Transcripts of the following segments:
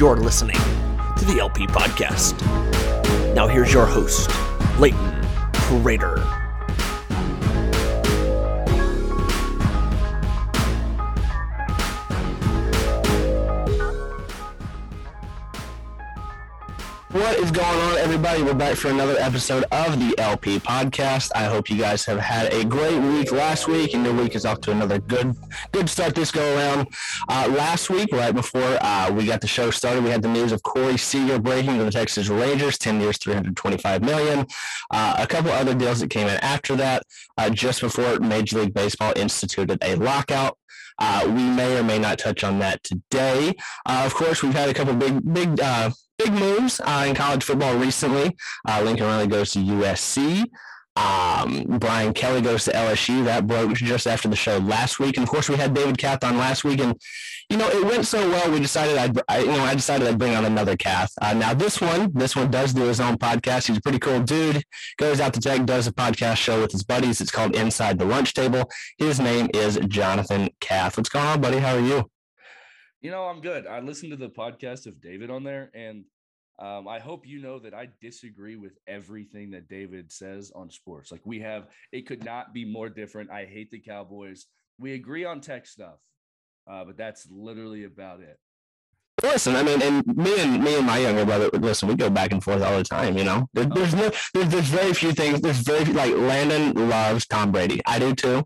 You're listening to the LP Podcast. Now, here's your host, Leighton Prater. Is going on, everybody? We're back for another episode of the LP podcast. I hope you guys have had a great week last week, and your week is off to another good, good start this go around. Uh, last week, right before uh, we got the show started, we had the news of Corey Seager breaking to the Texas Rangers, ten years, three hundred twenty-five million. Uh, a couple other deals that came in after that, uh, just before Major League Baseball instituted a lockout. Uh, we may or may not touch on that today. Uh, of course, we've had a couple big, big, uh, big moves uh, in college football recently. Uh, Lincoln Riley goes to USC. Um, Brian Kelly goes to LSU. That broke just after the show last week, and of course we had David Kath on last week, and you know it went so well. We decided I'd, I, you know, I decided I'd bring on another Kath. Uh, now this one, this one does do his own podcast. He's a pretty cool dude. Goes out to tech, does a podcast show with his buddies. It's called Inside the Lunch Table. His name is Jonathan Kath. What's going on, buddy? How are you? You know, I'm good. I listened to the podcast of David on there, and um, I hope you know that I disagree with everything that David says on sports. Like we have, it could not be more different. I hate the Cowboys. We agree on tech stuff, uh, but that's literally about it. Listen, I mean, and me and me and my younger brother, listen, we go back and forth all the time. You know, there, there's no, there's, there's very few things. There's very like Landon loves Tom Brady. I do too.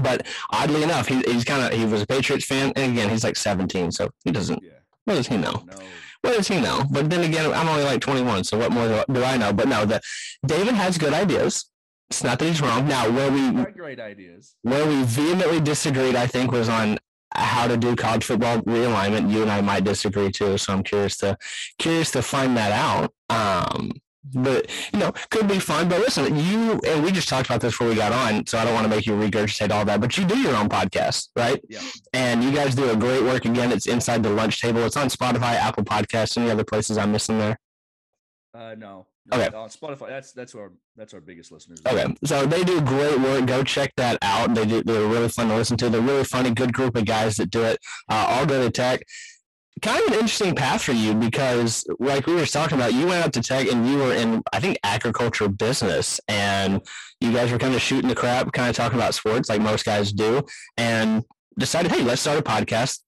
But oddly enough, he, he's kind of he was a Patriots fan, and again, he's like 17, so he doesn't. Yeah. What does he know? No. What does he know? But then again, I'm only like 21, so what more do- I know? But no, the David has good ideas. It's not that he's wrong. Now, where we great ideas. where we vehemently disagreed, I think, was on how to do college football realignment. You and I might disagree too, so I'm curious to curious to find that out. Um, but you know, could be fun. But listen, you and we just talked about this before we got on, so I don't want to make you regurgitate all that. But you do your own podcast, right? Yeah. And you guys do a great work. Again, it's inside the lunch table. It's on Spotify, Apple Podcasts, any other places I'm missing there. Uh, no. Okay. On Spotify, that's that's our that's our biggest listeners. Okay, so they do great work. Go check that out. They do. They're really fun to listen to. They're really funny. Good group of guys that do it. Uh, all go to tech. Kind of an interesting path for you because, like we were talking about, you went out to tech and you were in, I think, agriculture business, and you guys were kind of shooting the crap, kind of talking about sports like most guys do, and decided, hey, let's start a podcast.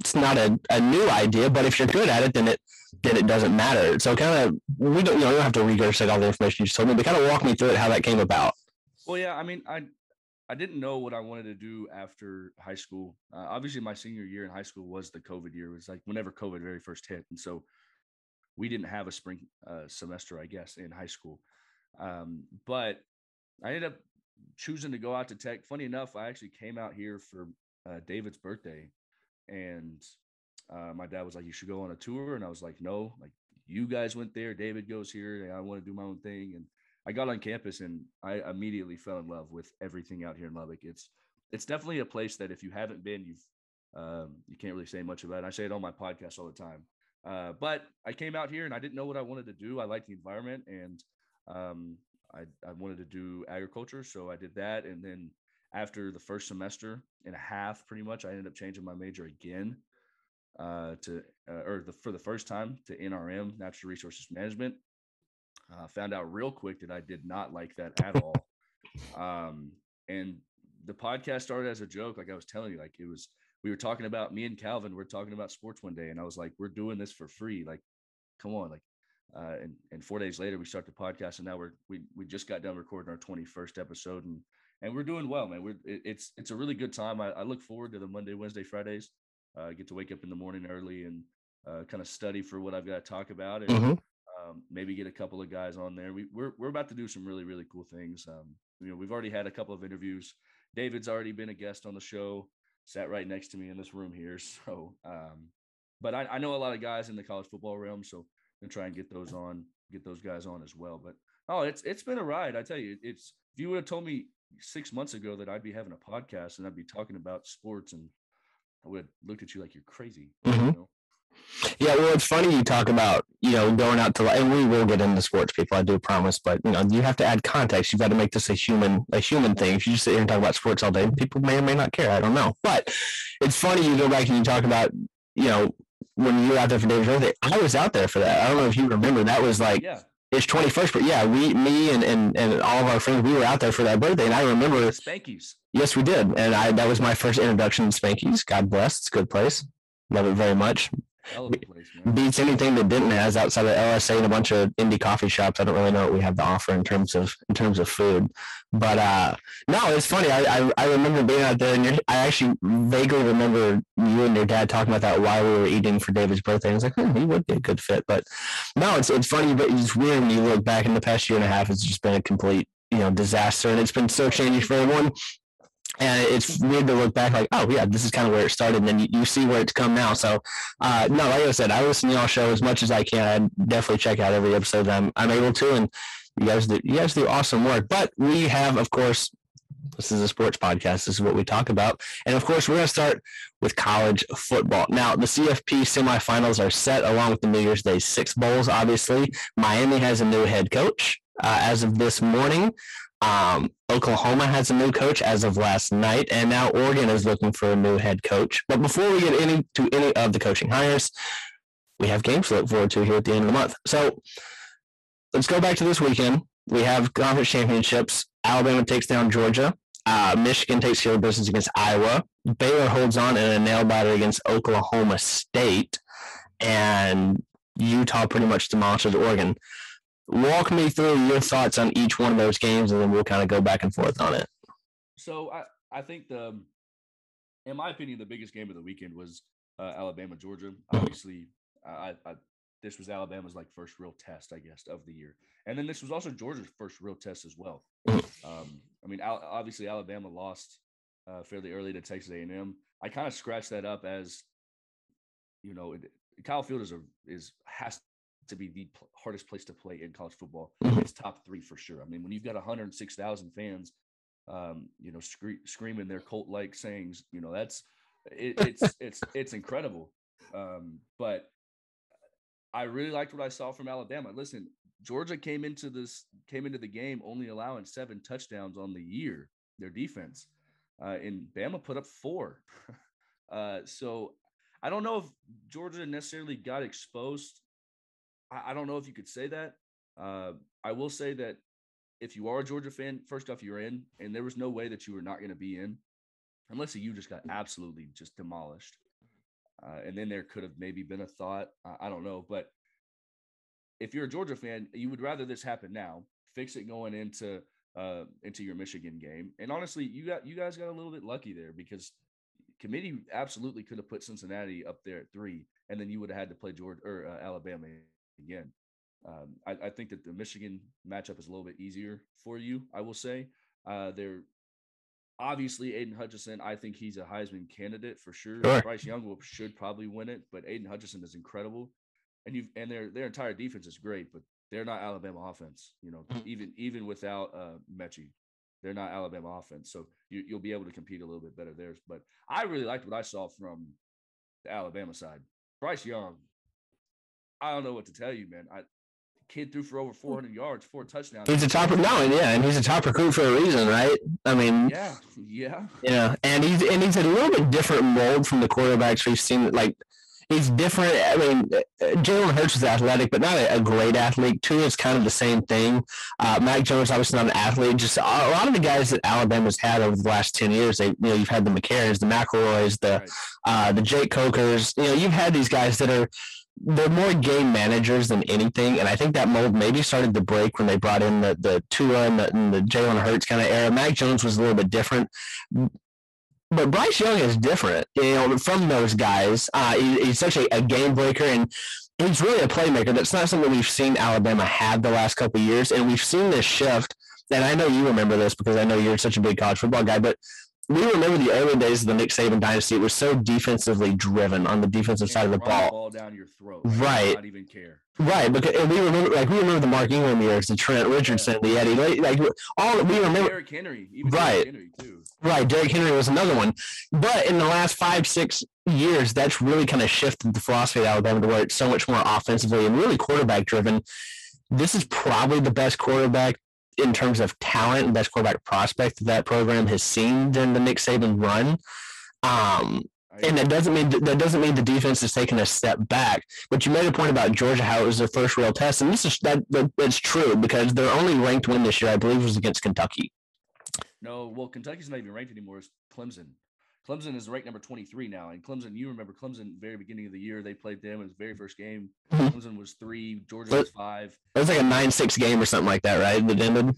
It's not a, a new idea, but if you're good at it, then it then it doesn't matter. So kind of we don't you know you don't have to regurgitate all the information you just told me, but kind of walk me through it how that came about. Well, yeah. I mean, I I didn't know what I wanted to do after high school. Uh, obviously, my senior year in high school was the COVID year. It was like whenever COVID very first hit, and so we didn't have a spring uh, semester, I guess, in high school. Um, but I ended up choosing to go out to tech. Funny enough, I actually came out here for uh, David's birthday, and uh, my dad was like, "You should go on a tour," and I was like, "No, like you guys went there. David goes here, I want to do my own thing." And I got on campus, and I immediately fell in love with everything out here in Lubbock. It's it's definitely a place that if you haven't been, you've um, you can't really say much about. it. I say it on my podcast all the time. Uh, but I came out here and I didn't know what I wanted to do. I liked the environment and um, I, I wanted to do agriculture. So I did that. And then after the first semester and a half, pretty much, I ended up changing my major again uh, to, uh, or the, for the first time to NRM, Natural Resources Management. Uh, found out real quick that I did not like that at all. Um, and the podcast started as a joke. Like I was telling you, like it was, we were talking about me and Calvin, we we're talking about sports one day. And I was like, we're doing this for free. Like, come on. Like, uh, and, and four days later we start the podcast and now we're, we, we just got done recording our 21st episode and, and we're doing well, man. We're, it, it's, it's a really good time. I, I look forward to the Monday, Wednesday, Fridays. Uh, I get to wake up in the morning early and uh, kind of study for what I've got to talk about and Mhm. Um, maybe get a couple of guys on there. We, we're, we're about to do some really, really cool things. Um, you know, we've already had a couple of interviews. David's already been a guest on the show, sat right next to me in this room here. So, um, but I, I know a lot of guys in the college football realm, so I'm gonna try and get those on, get those guys on as well. But oh, it's it's been a ride. I tell you, it's if you would have told me six months ago that I'd be having a podcast and I'd be talking about sports, and I would have looked at you like you're crazy. Mhm. You know? Yeah, well, it's funny you talk about you know going out to and we will get into sports people. I do promise, but you know you have to add context. You've got to make this a human a human thing. If you just sit here and talk about sports all day, people may or may not care. I don't know, but it's funny you go back and you talk about you know when you were out there for David's birthday. I was out there for that. I don't know if you remember. That was like Yeah, his 21st, but yeah, we, me and, and, and all of our friends, we were out there for that birthday. And I remember, Spanky's. yes, we did. And I, that was my first introduction to Spanky's. God bless. It's a good place. Love it very much. Hell of a place, man. Beats anything that Denton has outside of LSA and a bunch of indie coffee shops. I don't really know what we have to offer in terms of, in terms of food, but, uh, no, it's funny. I, I, I remember being out there and you're, I actually vaguely remember you and your dad talking about that while we were eating for David's birthday. I was like, hmm, he would be a good fit, but no, it's it's funny, but it's weird when you look back in the past year and a half. It's just been a complete you know disaster, and it's been so changing for everyone. And it's weird to look back like, oh yeah, this is kind of where it started, and then you, you see where it's come now. So, uh, no, like I said, I listen to y'all show as much as I can. I definitely check out every episode that I'm I'm able to, and you guys do you guys do awesome work. But we have, of course, this is a sports podcast. This is what we talk about, and of course, we're going to start with college football. Now, the CFP semifinals are set along with the New Year's Day Six Bowls. Obviously, Miami has a new head coach uh, as of this morning. Um, Oklahoma has a new coach as of last night, and now Oregon is looking for a new head coach. But before we get any to any of the coaching hires, we have games to look forward to here at the end of the month. So let's go back to this weekend. We have conference championships. Alabama takes down Georgia. Uh, Michigan takes care of business against Iowa. Baylor holds on in a nail biter against Oklahoma State, and Utah pretty much demolishes Oregon. Walk me through your thoughts on each one of those games, and then we'll kind of go back and forth on it. So I, I think the, in my opinion, the biggest game of the weekend was uh, Alabama Georgia. Obviously, I, I this was Alabama's like first real test, I guess, of the year, and then this was also Georgia's first real test as well. Um, I mean, Al- obviously Alabama lost uh, fairly early to Texas A&M. I kind of scratched that up as, you know, it, Kyle Field is a is has to be the pl- hardest place to play in college football. It's top three for sure. I mean, when you've got 106,000 fans, um, you know, screaming their cult like sayings, you know, that's it, it's it's it's incredible. Um, but I really liked what I saw from Alabama. Listen, Georgia came into this came into the game only allowing seven touchdowns on the year. Their defense, uh, and Bama put up four. uh, so I don't know if Georgia necessarily got exposed. I, I don't know if you could say that. Uh, I will say that if you are a Georgia fan, first off, you're in, and there was no way that you were not going to be in, unless you just got absolutely just demolished. Uh, and then there could have maybe been a thought. I, I don't know, but if you're a Georgia fan, you would rather this happen now, fix it going into uh, into your Michigan game. And honestly, you got you guys got a little bit lucky there because committee absolutely could have put Cincinnati up there at three, and then you would have had to play Georgia or uh, Alabama again. Um, I, I, think that the Michigan matchup is a little bit easier for you. I will say uh, they're obviously Aiden Hutchinson. I think he's a Heisman candidate for sure. Sure. Bryce Young will should probably win it, but Aiden Hutchinson is incredible, and you and their their entire defense is great, but they're not Alabama offense. You know, Mm. even even without uh, Metchie, they're not Alabama offense. So you, you'll be able to compete a little bit better there. But I really liked what I saw from the Alabama side. Bryce Young, I don't know what to tell you, man. I kid threw for over 400 yards, four touchdowns. He's a top no, and yeah, and he's a top recruit for a reason, right? I mean, Yeah, yeah. Yeah, and he's and he's a little bit different mold from the quarterbacks we've seen. Like he's different. I mean, Jalen Hurts is athletic, but not a, a great athlete. Tua is kind of the same thing. Uh, Mac Jones obviously not an athlete. Just a, a lot of the guys that Alabama's had over the last ten years. They, you know, you've had the McCarrons, the McElroys, the Right. uh, the Jake Cokers. You know, you've had these guys that are they're more game managers than anything, and I think that mold maybe started to break when they brought in the the Tua and the, and the Jalen Hurts kind of era. Mac Jones was a little bit different, but Bryce Young is different. You know, from those guys, uh, he, he's such a, a game breaker and. He's really a playmaker. That's not something we've seen Alabama have the last couple of years, and we've seen this shift. And I know you remember this because I know you're such a big college football guy, but we remember the early days of the Nick Saban dynasty. It was so defensively driven on the defensive side of the ball. ball down your throat. Right. Not even care. Right, because and we remember like we remember the Mark Ingram years, the Trent Richardson, the Eddie, like, like all we remember. Derrick Henry, even Right. Derrick Henry too. Right, Derrick Henry was another one, but in the last five six years, that's really kind of shifted the philosophy of Alabama to where it's so much more offensively and really quarterback driven. This is probably the best quarterback in terms of talent and best quarterback prospect that that program has seen during the Nick Saban run. Um, and that doesn't mean that doesn't mean the defense is taking a step back. But you made a point about Georgia, how it was their first real test, and this is that, that that's true because their only ranked win this year, I believe, was against Kentucky. no, well, Kentucky's not even ranked anymore. It's Clemson. Clemson is ranked number 23 now. And Clemson, you remember Clemson, very beginning of the year, they played them in his very first game. Mhm. Clemson was three, Georgia was five. It was like a nine-six game or something like that, right? That ended.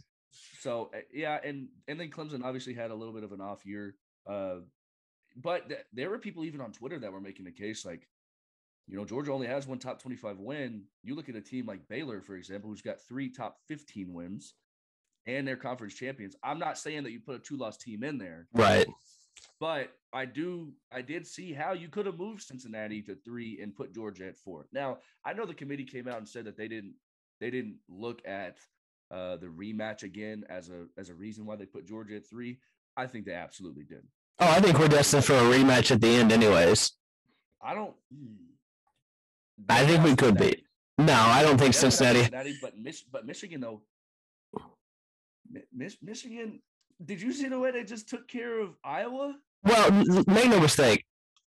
So uh, yeah, and and then Clemson obviously had a little bit of an off year. Uh, but th- there were people even on Twitter that were making the case like, you know, Georgia only has one top 25 win. You look at a team like Baylor, for example, who's got three top 15 wins and they're conference champions. I'm not saying that you put a two loss team in there, Right. But I do I did see how you could have moved Cincinnati to three and put Georgia at four. Now I know the committee came out and said that they didn't they didn't look at uh, the rematch again as a as a reason why they put Georgia at three. I think they absolutely did. Oh, I think we're destined for a rematch at the end, anyways. I don't. I think we could be. No, I don't think not Cincinnati. but Mich- but Michigan though. Mich- Michigan. Did you see the way they just took care of Iowa? Well, make no mistake.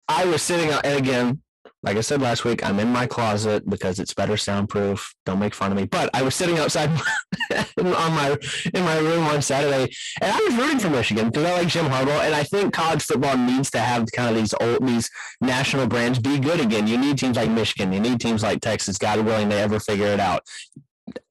I was sitting out, and again, like I said last week, I'm in my closet because it's better soundproof. Don't make fun of me. But I was sitting outside on my in my room on Saturday, and I was rooting for Michigan because I like Jim Harbaugh, and I think college football needs to have kind of these old these national brands be good again. You need teams like Michigan. You need teams like Texas. God willing, they ever figure it out.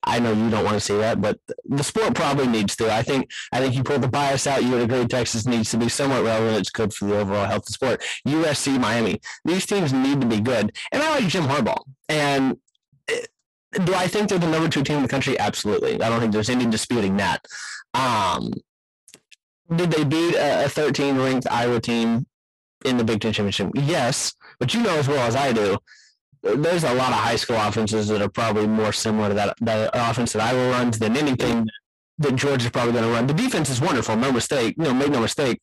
I know you don't want to see that, but the sport probably needs to. I think I think you pull the bias out. You would agree Texas needs to be somewhat relevant. It's good for the overall health of the sport. USC, Miami, these teams need to be good. And I like Jim Harbaugh. And eh, do I think they're the number two team in the country? Absolutely. I don't think there's any disputing that. Um, did they beat a 13 ranked Iowa team in the Big Ten championship? Yes, but you know as well as I do. There's a lot of high school offenses that are probably more similar to that, that offense that Iowa runs than anything that Georgia's probably going to run. The defense is wonderful, no mistake. You know, make no mistake.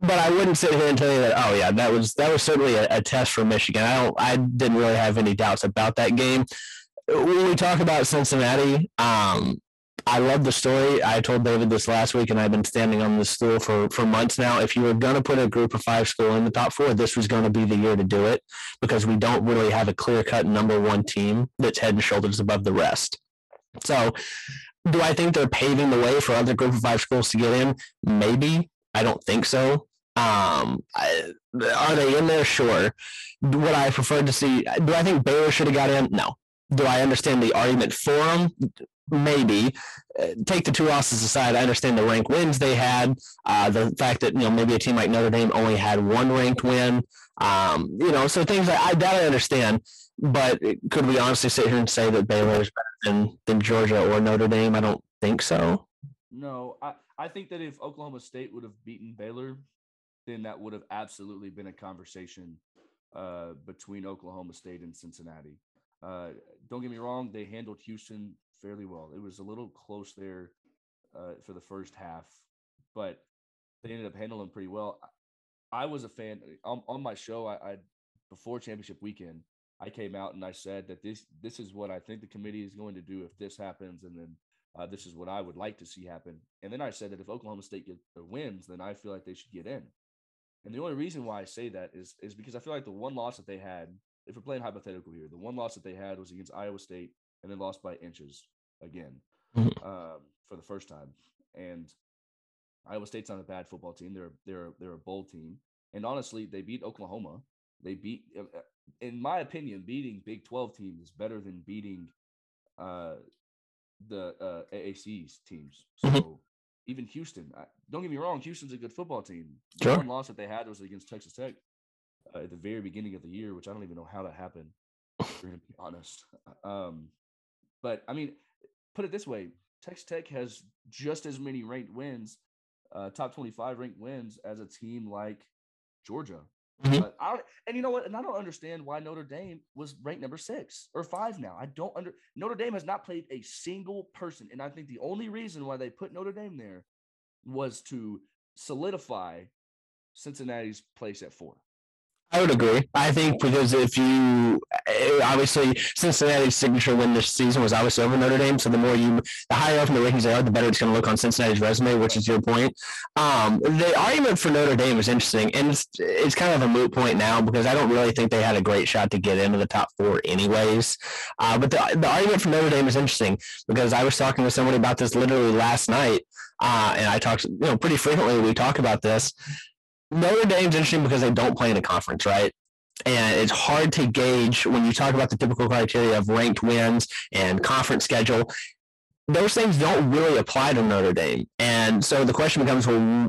But I wouldn't sit here and tell you that. Oh yeah, that was that was certainly a, a test for Michigan. I don't. I didn't really have any doubts about that game. When we talk about Cincinnati, um, I love the story. I told David this last week, and I've been standing on this stool for for months now. If you were going to put a group of five school in the top four, this was going to be the year to do it because we don't really have a clear cut number one team that's head and shoulders above the rest. So, do I think they're paving the way for other group of five schools to get in? Maybe. I don't think so. Um, I, are they in there? Sure. Would I prefer to see? Do I think Baylor should have got in? No. Do I understand the argument for them? Maybe. Uh, take the two losses aside. I understand the ranked wins they had. Uh, the fact that you know maybe a team like Notre Dame only had one ranked win. Um, you know, so things like I that I understand. But could we honestly sit here and say that Baylor is better than than Georgia or Notre Dame? I don't think so. No, I, I think that if Oklahoma State would have beaten Baylor, then that would have absolutely been a conversation uh, between Oklahoma State and Cincinnati. Uh, don't get me wrong, they handled Houston fairly well. It was a little close there uh, for the first half, but they ended up handling pretty well. I I was a fan on, on my show. I, I before championship weekend, I came out and I said that this this is what I think the committee is going to do if this happens, and then uh, this is what I would like to see happen. And then I said that if Oklahoma State get, uh, wins, then I feel like they should get in. And the only reason why I say that is is because I feel like the one loss that they had, if we're playing hypothetical here, the one loss that they had was against Iowa State and then lost by inches again Mhm. um, for the first time. And Iowa State's not a bad football team. They're they're they're a bold team. And honestly, they beat Oklahoma. They beat, uh, uh, in my opinion, beating Big Twelve teams is better than beating uh, the uh, AAC's teams. So Mhm. even Houston, I, don't get me wrong, Houston's a good football team. The Sure. one loss that they had was against Texas Tech uh, at the very beginning of the year, which I don't even know how that happened. We're gonna be honest. Um, but I mean, put it this way: Texas Tech has just as many ranked wins, uh, top twenty-five ranked wins as a team like Georgia. Mhm. But I don't, and you know what? And I don't understand why Notre Dame was ranked number six or five now. I don't under Notre Dame has not played a single person, and I think the only reason why they put Notre Dame there was to solidify Cincinnati's place at four. I would agree. I think because if you eh, obviously Cincinnati's signature win this season was obviously over Notre Dame, so the more you the higher up in the rankings they are, the better it's going to look on Cincinnati's resume, which is your point. Um, the argument for Notre Dame is interesting, and it's, it's kind of a moot point now because I don't really think they had a great shot to get into the top four, anyways. Uh, but the, the argument for Notre Dame is interesting because I was talking to somebody about this literally last night, uh, and I talked, you know, pretty frequently. We talk about this. Notre Dame's interesting because they don't play in a conference, right? And it's hard to gauge when you talk about the typical criteria of ranked wins and conference schedule. Those things don't really apply to Notre Dame. And so the question becomes, well,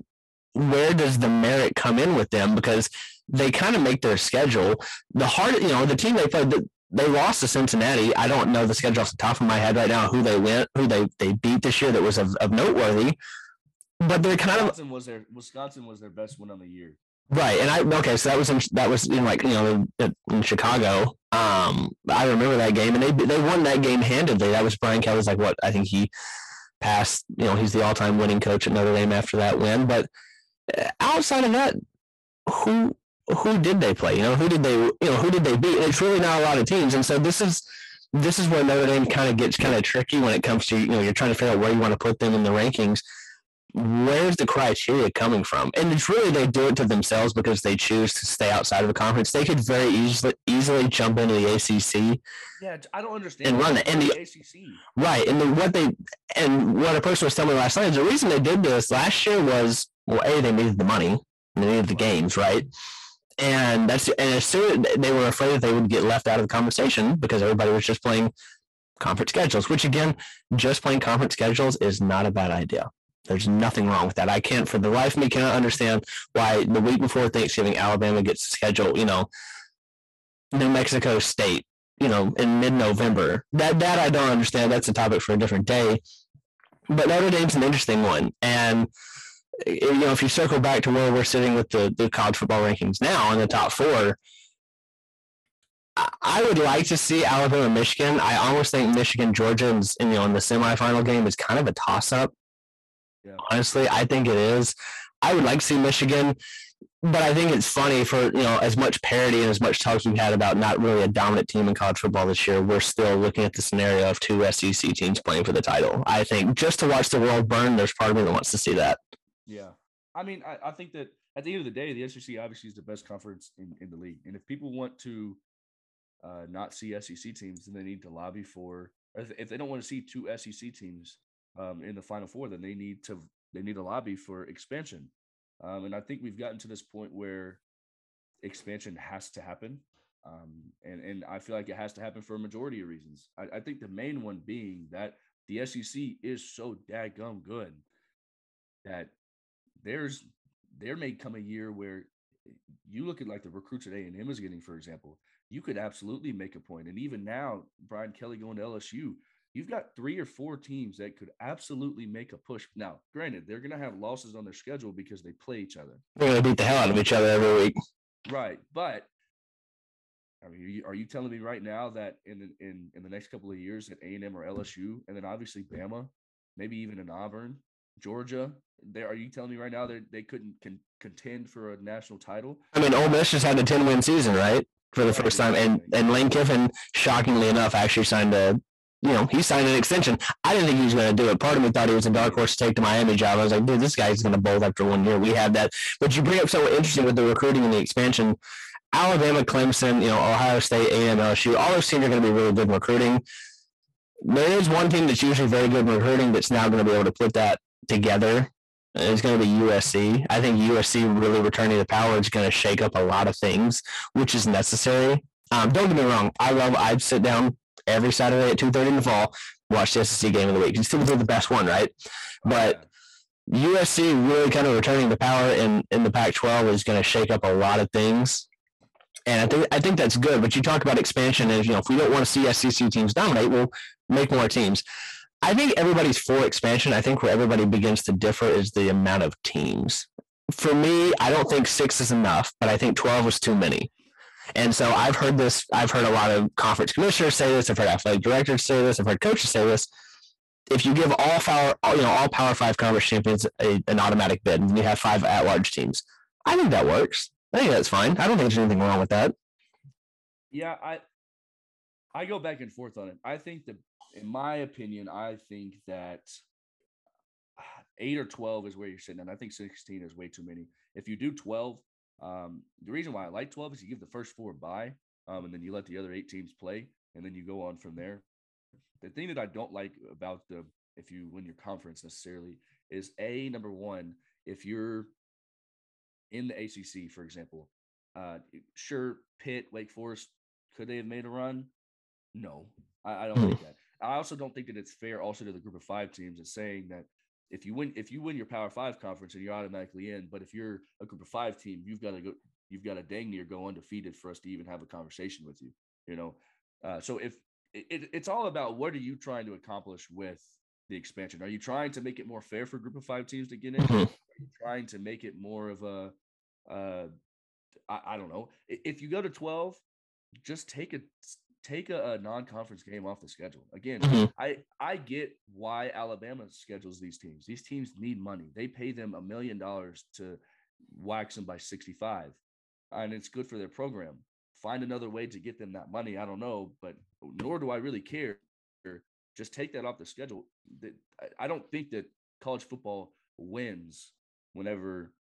where does the merit come in with them? Because they kind of make their schedule. The hard, you know, the team they played, they lost to Cincinnati. I don't know the schedule off the top of my head right now who they went, who they, they beat this year that was of, of noteworthy but they're kind Wisconsin of was their Wisconsin was their best win on the year. Right, and I okay, so that was in, that was in like you know in, Chicago. Um, I remember that game, and they they won that game handedly. That was Brian Kelly's like what I think he passed. You know, he's the all time winning coach at Notre Dame after that win. But uh, outside of that, who who did they play? You know, who did they you know who did they beat? It's really not a lot of teams, and so this is this is where Notre Dame kind of gets kind of tricky when it comes to you know you're trying to figure out where you want to put them in the rankings where's the criteria coming from? And it's really they do it to themselves because they choose to stay outside of a conference. They could very easily easily jump into the ACC. Yeah, I don't understand. And run it. And the, the ACC. Right. And the, what they and what a person was telling me last night is the reason they did this last year was well, a they needed the money and they needed the games, right? And that's and as soon they were afraid that they would get left out of the conversation because everybody was just playing conference schedules, which again, just playing conference schedules is not a bad idea. There's nothing wrong with that. I can't, for the life of me, cannot understand why the week before Thanksgiving, Alabama gets scheduled, you know, New Mexico State, you know, in mid-November. That that I don't understand. That's a topic for a different day. But Notre Dame's an interesting one, and you know, if you circle back to where we're sitting with the, the college football rankings now in the top four, I would like to see Alabama, Michigan. I almost think Michigan, Georgia, you know, in the semifinal game is kind of a toss-up. Yeah. Honestly, I think it is. I would like to see Michigan, but I think it's funny for you know as much parity and as much talk we've had about not really a dominant team in college football this year. We're still looking at the scenario of two SEC teams playing for the title. I think just to watch the world burn, there's part of me that wants to see that. Yeah, I mean, I, I think that at the end of the day, the SEC obviously is the best conference in, in the league, and if people want to uh, not see SEC teams, then they need to lobby for. If they don't want to see two SEC teams, um, in the Final Four, then they need to they need a lobby for expansion. Um, and I think we've gotten to this point where expansion has to happen. Um, and and I feel like it has to happen for a majority of reasons. I, I think the main one being that the SEC is so daggum good that there's there may come a year where you look at like the recruits that A and M is getting, for example. You could absolutely make a point, and even now, Brian Kelly going to LSU, you've got three or four teams that could absolutely make a push. Now, granted, they're going to have losses on their schedule because they play each other. They're going to beat the hell out of each other every week. Right, but I mean, are you, are you telling me right now that in in in the next couple of years that A and M or LSU, and then obviously Bama, maybe even in Auburn, Georgia, there are you telling me right now that they couldn't con- contend for a national title? I mean, Ole Miss just had a ten win season, right? For the first time, and and Lane Kiffin, shockingly enough, actually signed a you know, he signed an extension. I didn't think he was going to do it. Part of me thought he was a dark horse to take the Miami job. I was like, dude, this guy's going to bolt after one year. We have that. But you bring up something interesting with the recruiting and the expansion. Alabama, Clemson, you know, Ohio State, A&M, LSU, all those teams are going to be really good in recruiting. There is one team that's usually very good in recruiting that's now going to be able to put that together. It's going to be USC. I think USC really returning to power is going to shake up a lot of things, which is necessary. Um, don't get me wrong. I love. I'd sit down every Saturday at 2.30 in the fall, watch the SEC game of the week. It's typically the best one, right? But USC really kind of returning to power in, in the Pac-12 is going to shake up a lot of things. And I think I think that's good. But you talk about expansion as you know, if we don't want to see SEC teams dominate, we'll make more teams. I think everybody's for expansion. I think where everybody begins to differ is the amount of teams. For me, I don't think six is enough, but I think 12 was too many. And so I've heard this, I've heard a lot of conference commissioners say this, I've heard athletic directors say this, I've heard coaches say this. If you give all power, you know, all Power Five conference champions a, an automatic bid, and you have five at-large teams, I think that works. I think that's fine. I don't think there's anything wrong with that. Yeah, I I go back and forth on it. I think that, in my opinion, I think that ah, eight or twelve is where you're sitting, and I think sixteen is way too many. If you do twelve, um, the reason why I like twelve is you give the first four a bye, um, and then you let the other eight teams play, and then you go on from there. The thing that I don't like about the if you win your conference necessarily is a number one if you're in the ACC, for example, uh, sure, Pitt, Wake Forest, could they have made a run? No, I, I don't think that. I also don't think that it's fair also to the group of five teams and saying that if you win if you win your Power Five conference and you're automatically in, but if you're a group of five team, you've got to go you've got to dang near go undefeated for us to even have a conversation with you. You know, uh, so if it, it's all about what are you trying to accomplish with the expansion? Are you trying to make it more fair for group of five teams to get in? Mhm. Are you trying to make it more of a uh, I, I don't know. If you go to 12, just take a take a, a non-conference game off the schedule. Again, Mhm. I I get why Alabama schedules these teams. These teams need money. They pay them a million dollars to wax them by 65. And it's good for their program. Find another way to get them that money. I don't know, but nor do I really care. Just take that off the schedule. I- don't think that college football wins whenever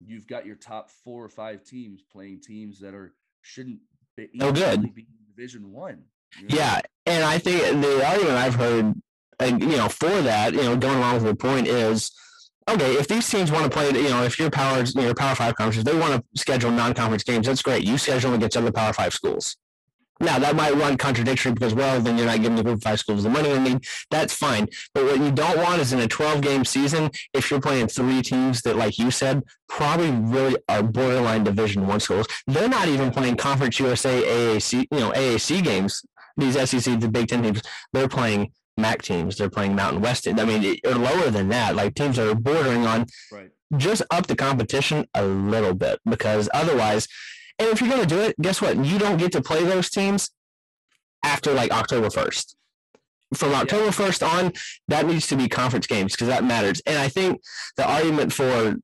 you've got your top four or five teams playing teams that are shouldn't be No good. be Division One. you know? Yeah, and I think the argument I've heard, and you know, for that, you know, going along with the point is, okay, if these teams want to play, you know, if your powers, your Power Five conferences, they want to schedule non-conference games. That's great. You schedule them against other Power Five schools. Now that might run contradictory because, well, then you're not giving the group five schools the money they need. That's fine. But what you don't want is in a 12 game season, if you're playing three teams that, like you said, probably really are borderline Division One schools. They're not even playing Conference USA, AAC, you know, AAC games. These SEC, the Big Ten teams, they're playing MAC teams. They're playing Mountain West. I mean, or lower than that. Like teams that are bordering on Right. just up the competition a little bit because otherwise, and if you're going to do it, guess what? You don't get to play those teams after like October 1st. From October 1st on, that needs to be conference games because that matters. And I think the argument for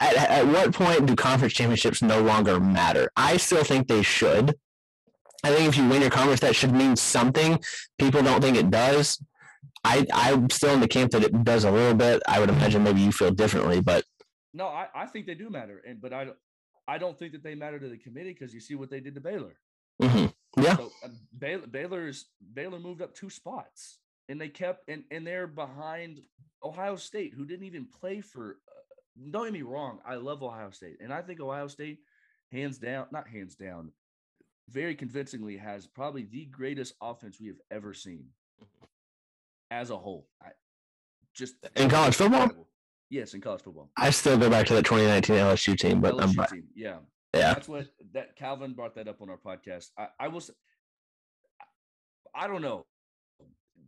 at, at what point do conference championships no longer matter? I still think they should. I think if you win your conference, that should mean something. People don't think it does. I, I'm still in the camp that it does a little bit. I would imagine maybe you feel differently, but No, I, I think they do matter, and but I don't I don't think that they matter to the committee because you see what they did to Baylor. mhm. yeah, So uh, Baylor, Baylor's Baylor moved up two spots, and they kept and and they're behind Ohio State, who didn't even play for. Uh, don't get me wrong, I love Ohio State, and I think Ohio State, hands down, not hands down, very convincingly has probably the greatest offense we have ever seen, as a whole. I, just In college football? Yes, in college football. I still go back to that 2019 LSU team, but I'm LSU team, yeah. yeah, That's what that Calvin brought that up on our podcast. I, I will. s- I don't know.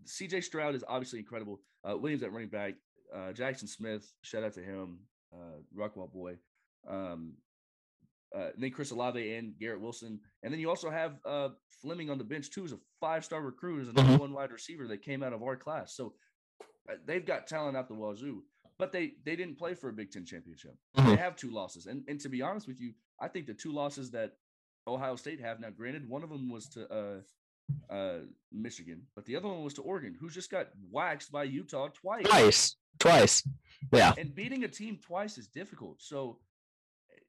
CJ Stroud is obviously incredible. Uh, Williams at running back. Uh, Jaxon Smith, shout out to him. Uh, Rockwall boy. Um, uh, and then Chris Olave and Garrett Wilson, and then you also have uh, Fleming on the bench too, is a five-star recruit, is a number Mhm. one wide receiver that came out of our class. So uh, they've got talent out the wazoo, but they they didn't play for a Big Ten championship. They Mhm. have two losses, and and to be honest with you, I think the two losses that Ohio State have now, granted, one of them was to uh, uh, Michigan, but the other one was to Oregon, who just got waxed by Utah twice. twice, twice. Yeah, And beating a team twice is difficult. So,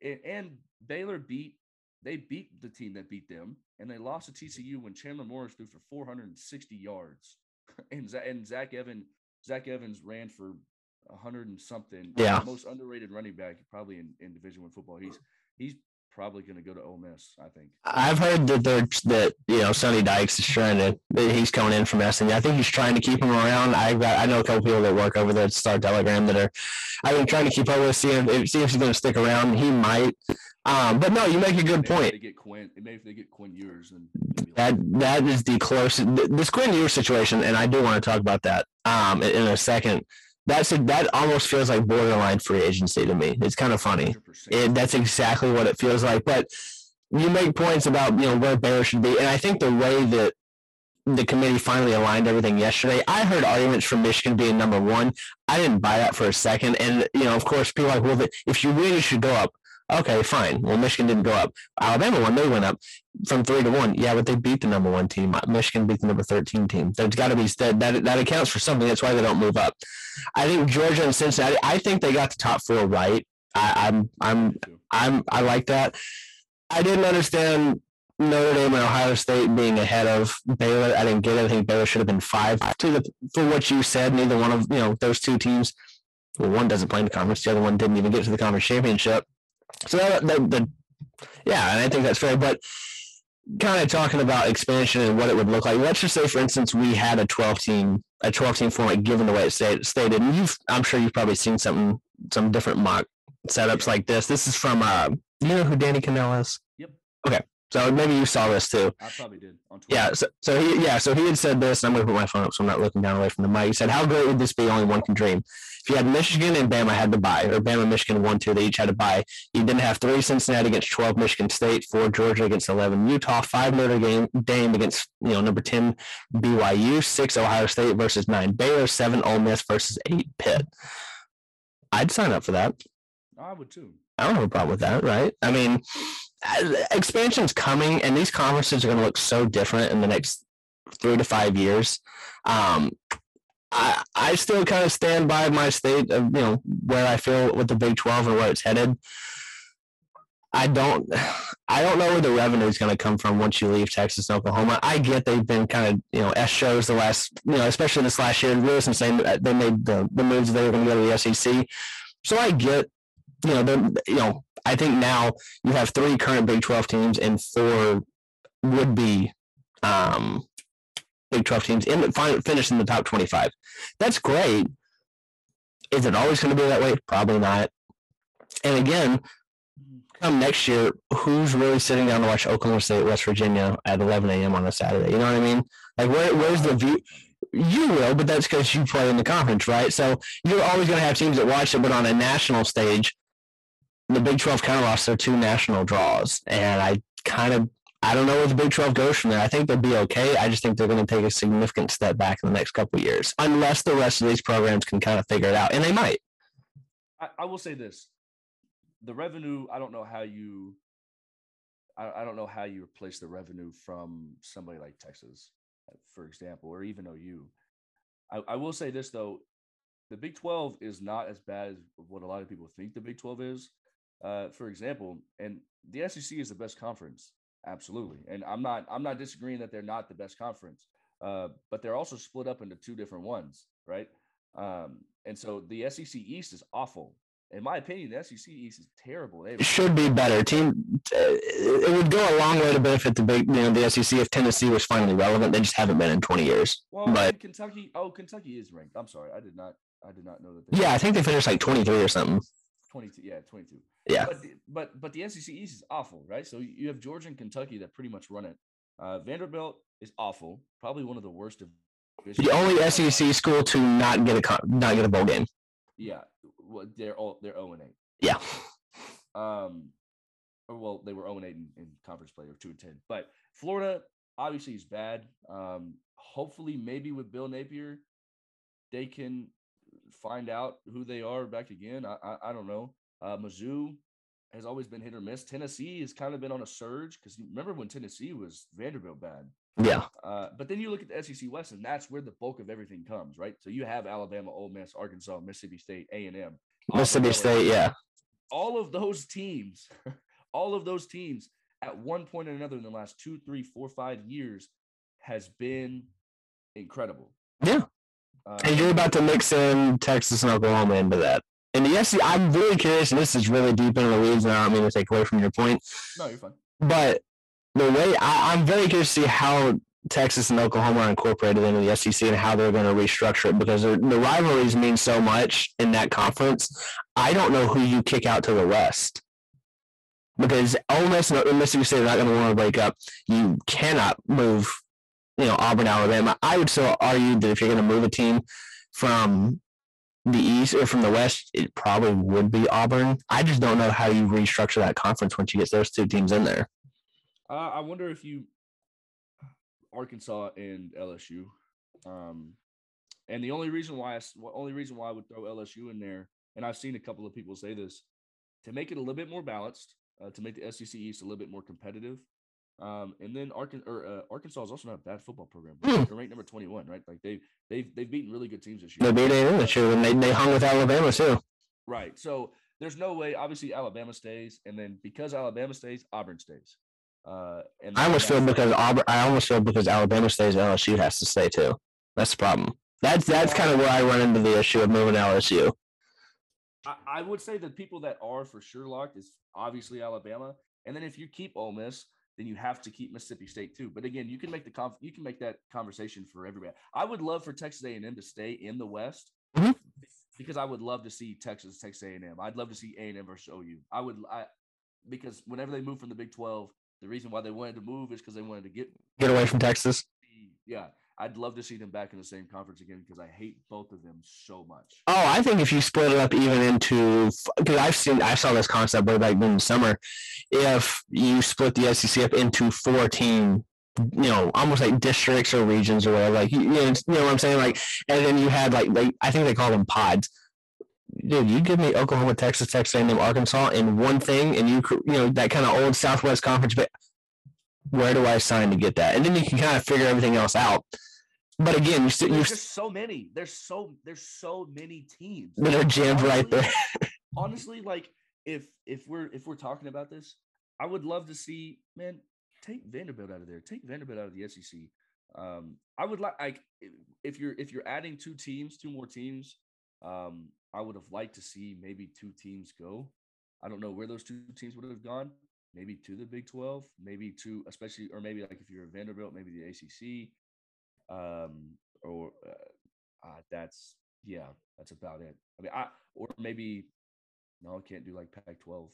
and, and Baylor beat they beat the team that beat them, and they lost to TCU when Chandler Morris threw for 460 yards, and Za- and Zach Evan Zach Evans ran for 100 and something. Yeah. most underrated running back probably in, in Division One football. He's he's probably going to go to Ole Miss. I think. I've heard that they're that you know Sonny Dykes is trying to that he's coming in from SMU. I think he's trying to keep him around. I got I know a couple people that work over there at Star Telegram that are I've been trying to keep up with seeing if see if he's going to stick around. He might, um, but no, you make a good Maybe if point. They get Quinn. Maybe if they get Quinn Ewers, and That that is the closest th- this Quinn Ewers situation, and I do want to talk about that um, in, in a second. That's a, that almost feels like borderline free agency to me. It's kind of funny. 100%. It, that's exactly what it feels like. But you make points about you know where Baylor should be, and I think the way that the committee finally aligned everything yesterday, I heard arguments from Michigan being number one. I didn't buy that for a second, and you know, of course, people are like, well, if you win, you should go up. Okay, fine. Well, Michigan didn't go up. Alabama won. They went up from three to one. Yeah, but they beat the number one team. Uh, Michigan beat the number thirteen team. There's got to be that, that that accounts for something. That's why they don't move up. I think Georgia and Cincinnati. I think they got the top four right. I, I'm I'm I'm I like that. I didn't understand Notre Dame and Ohio State being ahead of Baylor. I didn't get it. I think Baylor should have been five. To the for what you said, neither one of you know those two teams. Well, one doesn't play in the conference. The other one didn't even get to the conference championship. So that, that, the yeah, and I think that's fair. But kind of talking about expansion and what it would look like. Let's just say, for instance, we had a 12 team a 12 team format given the way it stated. And you've I'm sure you've probably seen something some different mock setups like this. This is from uh, you know who Danny Kanell is? Yep. Okay. So maybe you saw this too. I probably did on Twitter. Yeah. So, so he yeah. So he had said this, and I'm going to put my phone up so I'm not looking down away from the mic. He said, "How great would this be? Only one can dream. If you had Michigan and Bama had to buy, or Bama, Michigan, one, two, they each had to buy. You didn't have three Cincinnati against 12 Michigan State, four Georgia against 11 Utah, five Notre Dame against you know number 10 BYU, six Ohio State versus nine Baylor, seven Ole Miss versus eight Pitt. I'd sign up for that. I would too. I don't have a problem with that, right? I mean, expansion's coming, and these conferences are going to look so different in the next three to five years. Um, I I still kind of stand by my state of you know where I feel with the Big Twelve and where it's headed. I don't I don't know where the revenue is going to come from once you leave Texas and Oklahoma. I get they've been kind of you know S shows the last you know especially this last year. Really since they they made the the moves they were going to go to the SEC, so I get you know you know I think now you have three current Big 12 teams and four would be um, Big 12 teams in the, finish in the top 25. That's great. Is it always going to be that way? Probably not. And again, come next year, who's really sitting down to watch Oklahoma State, West Virginia at 11 a.m. on a Saturday? You know what I mean? Like, where, where's the view? You will, but that's because you play in the conference, right? So you're always going to have teams that watch it, but on a national stage, the Big 12 kind of lost their two national draws. And I kind of, I don't know where the Big 12 goes from there. I think they'll be okay. I just think they're going to take a significant step back in the next couple years, unless the rest of these programs can kind of figure it out. And they might. I, I will say this the revenue, I don't know how you. I, I don't know how you replace the revenue from somebody like Texas, for example, or even OU. I, I will say this though, the Big 12 is not as bad as what a lot of people think the Big 12 is uh, for example, and the SEC is the best conference, absolutely. And I'm not I'm not disagreeing that they're not the best conference, uh, but they're also split up into two different ones, right? Um, and so the SEC East is awful. In my opinion, the SEC East is terrible. They it should be better. Team, uh, it would go a long way to benefit the big, you know, the SEC if Tennessee was finally relevant. They just haven't been in 20 years. Well, but Kentucky, oh, Kentucky is ranked. I'm sorry, I did not, I did not know that. yeah, I think they finished like 23 or something. 22 yeah 22 yeah. But but but the sec east is awful right? So you have georgia and kentucky that pretty much run it. Uh, vanderbilt is awful probably one of the worst the only sec school to not get a not get a bowl game. Yeah well, they're all they're 0 and 8 yeah. Um or well they were 0 and 8 in, in conference play or 2 and 10 but florida obviously is bad. Um hopefully maybe with bill napier they can find out who they are back again. I I, I don't know. Uh, Mizzou has always been hit or miss. Tennessee has kind of been on a surge because remember when Tennessee was Vanderbilt bad. Yeah. Uh, but then you look at the SEC West, and that's where the bulk of everything comes, right? So you have Alabama, Ole Miss, Arkansas, Mississippi State, A and M, Mississippi State, yeah. All of those teams, all of those teams, at one point or another in the last two, three, four, five years, has been incredible. Yeah. Uh, and you're about to mix in Texas and Oklahoma into that. And the SEC, I'm really curious, and this is really deep into the weeds, and I don't mean to take away from your point. No, you're fine. But the way I, I'm very curious to see how Texas and Oklahoma are incorporated into the SEC and how they're going to restructure it because the rivalries mean so much in that conference. I don't know who you kick out to the West because Ole Miss and Mississippi State are not going to want to break up. You cannot move you know, Auburn, Alabama. I would still argue that if you're going to move a team from the East or from the West, it probably would be Auburn. I just don't know how you restructure that conference once you get those two teams in there. Uh, I wonder if you Arkansas and LSU. Um, and the only reason why I, only reason why I would throw LSU in there, and I've seen a couple of people say this, to make it a little bit more balanced, uh, to make the SEC East a little bit more competitive. Um, and then Arkansas, or, uh, Arkansas is also not a bad football program. Hmm. They're ranked number 21, right? Like they they've they've beaten really good teams this year. They beat A&M this year, and they, they hung with Alabama too. Right. So there's no way. Obviously, Alabama stays, and then because Alabama stays, Auburn stays. Uh, and I almost feel because Auburn, I almost feel because Alabama stays, LSU has to stay too. That's the problem. That's that's kind of where I run into the issue of moving LSU. I, I would say the people that are for sure locked is obviously Alabama, and then if you keep Ole Miss, then you have to keep Mississippi State too. But again, you can make the conf- you can make that conversation for everybody. I would love for Texas A&M to stay in the West Mhm. because I would love to see Texas Texas A&M. I'd love to see A&M versus OU. I would I because whenever they move from the Big 12, the reason why they wanted to move is because they wanted to get Get away from Texas. yeah. I'd love to see them back in the same conference again because I hate both of them so much. Oh, I think if you split it up even into because I've seen I saw this concept way back in the summer. If you split the SEC up into four team, you know, almost like districts or regions or whatever, like you, you know, what I'm saying, like, and then you had like like I think they call them pods. Dude, you give me Oklahoma, Texas, Texas A&M, Arkansas in one thing, and you you know that kind of old Southwest Conference. But where do I sign to get that? And then you can kind of figure everything else out. But again, you still you There's just so many. There's so there's so many teams. that are jammed right there. honestly, like if if we're if we're talking about this, I would love to see man take Vanderbilt out of there. Take Vanderbilt out of the SEC. Um, I would like like if you're if you're adding two teams, two more teams. Um, I would have liked to see maybe two teams go. I don't know where those two teams would have gone. Maybe to the Big Twelve, maybe to especially or maybe like if you're a Vanderbilt, maybe the ACC. Um, or uh, uh, that's yeah, that's about it. I mean, I or maybe no, I can't do like Pac-12.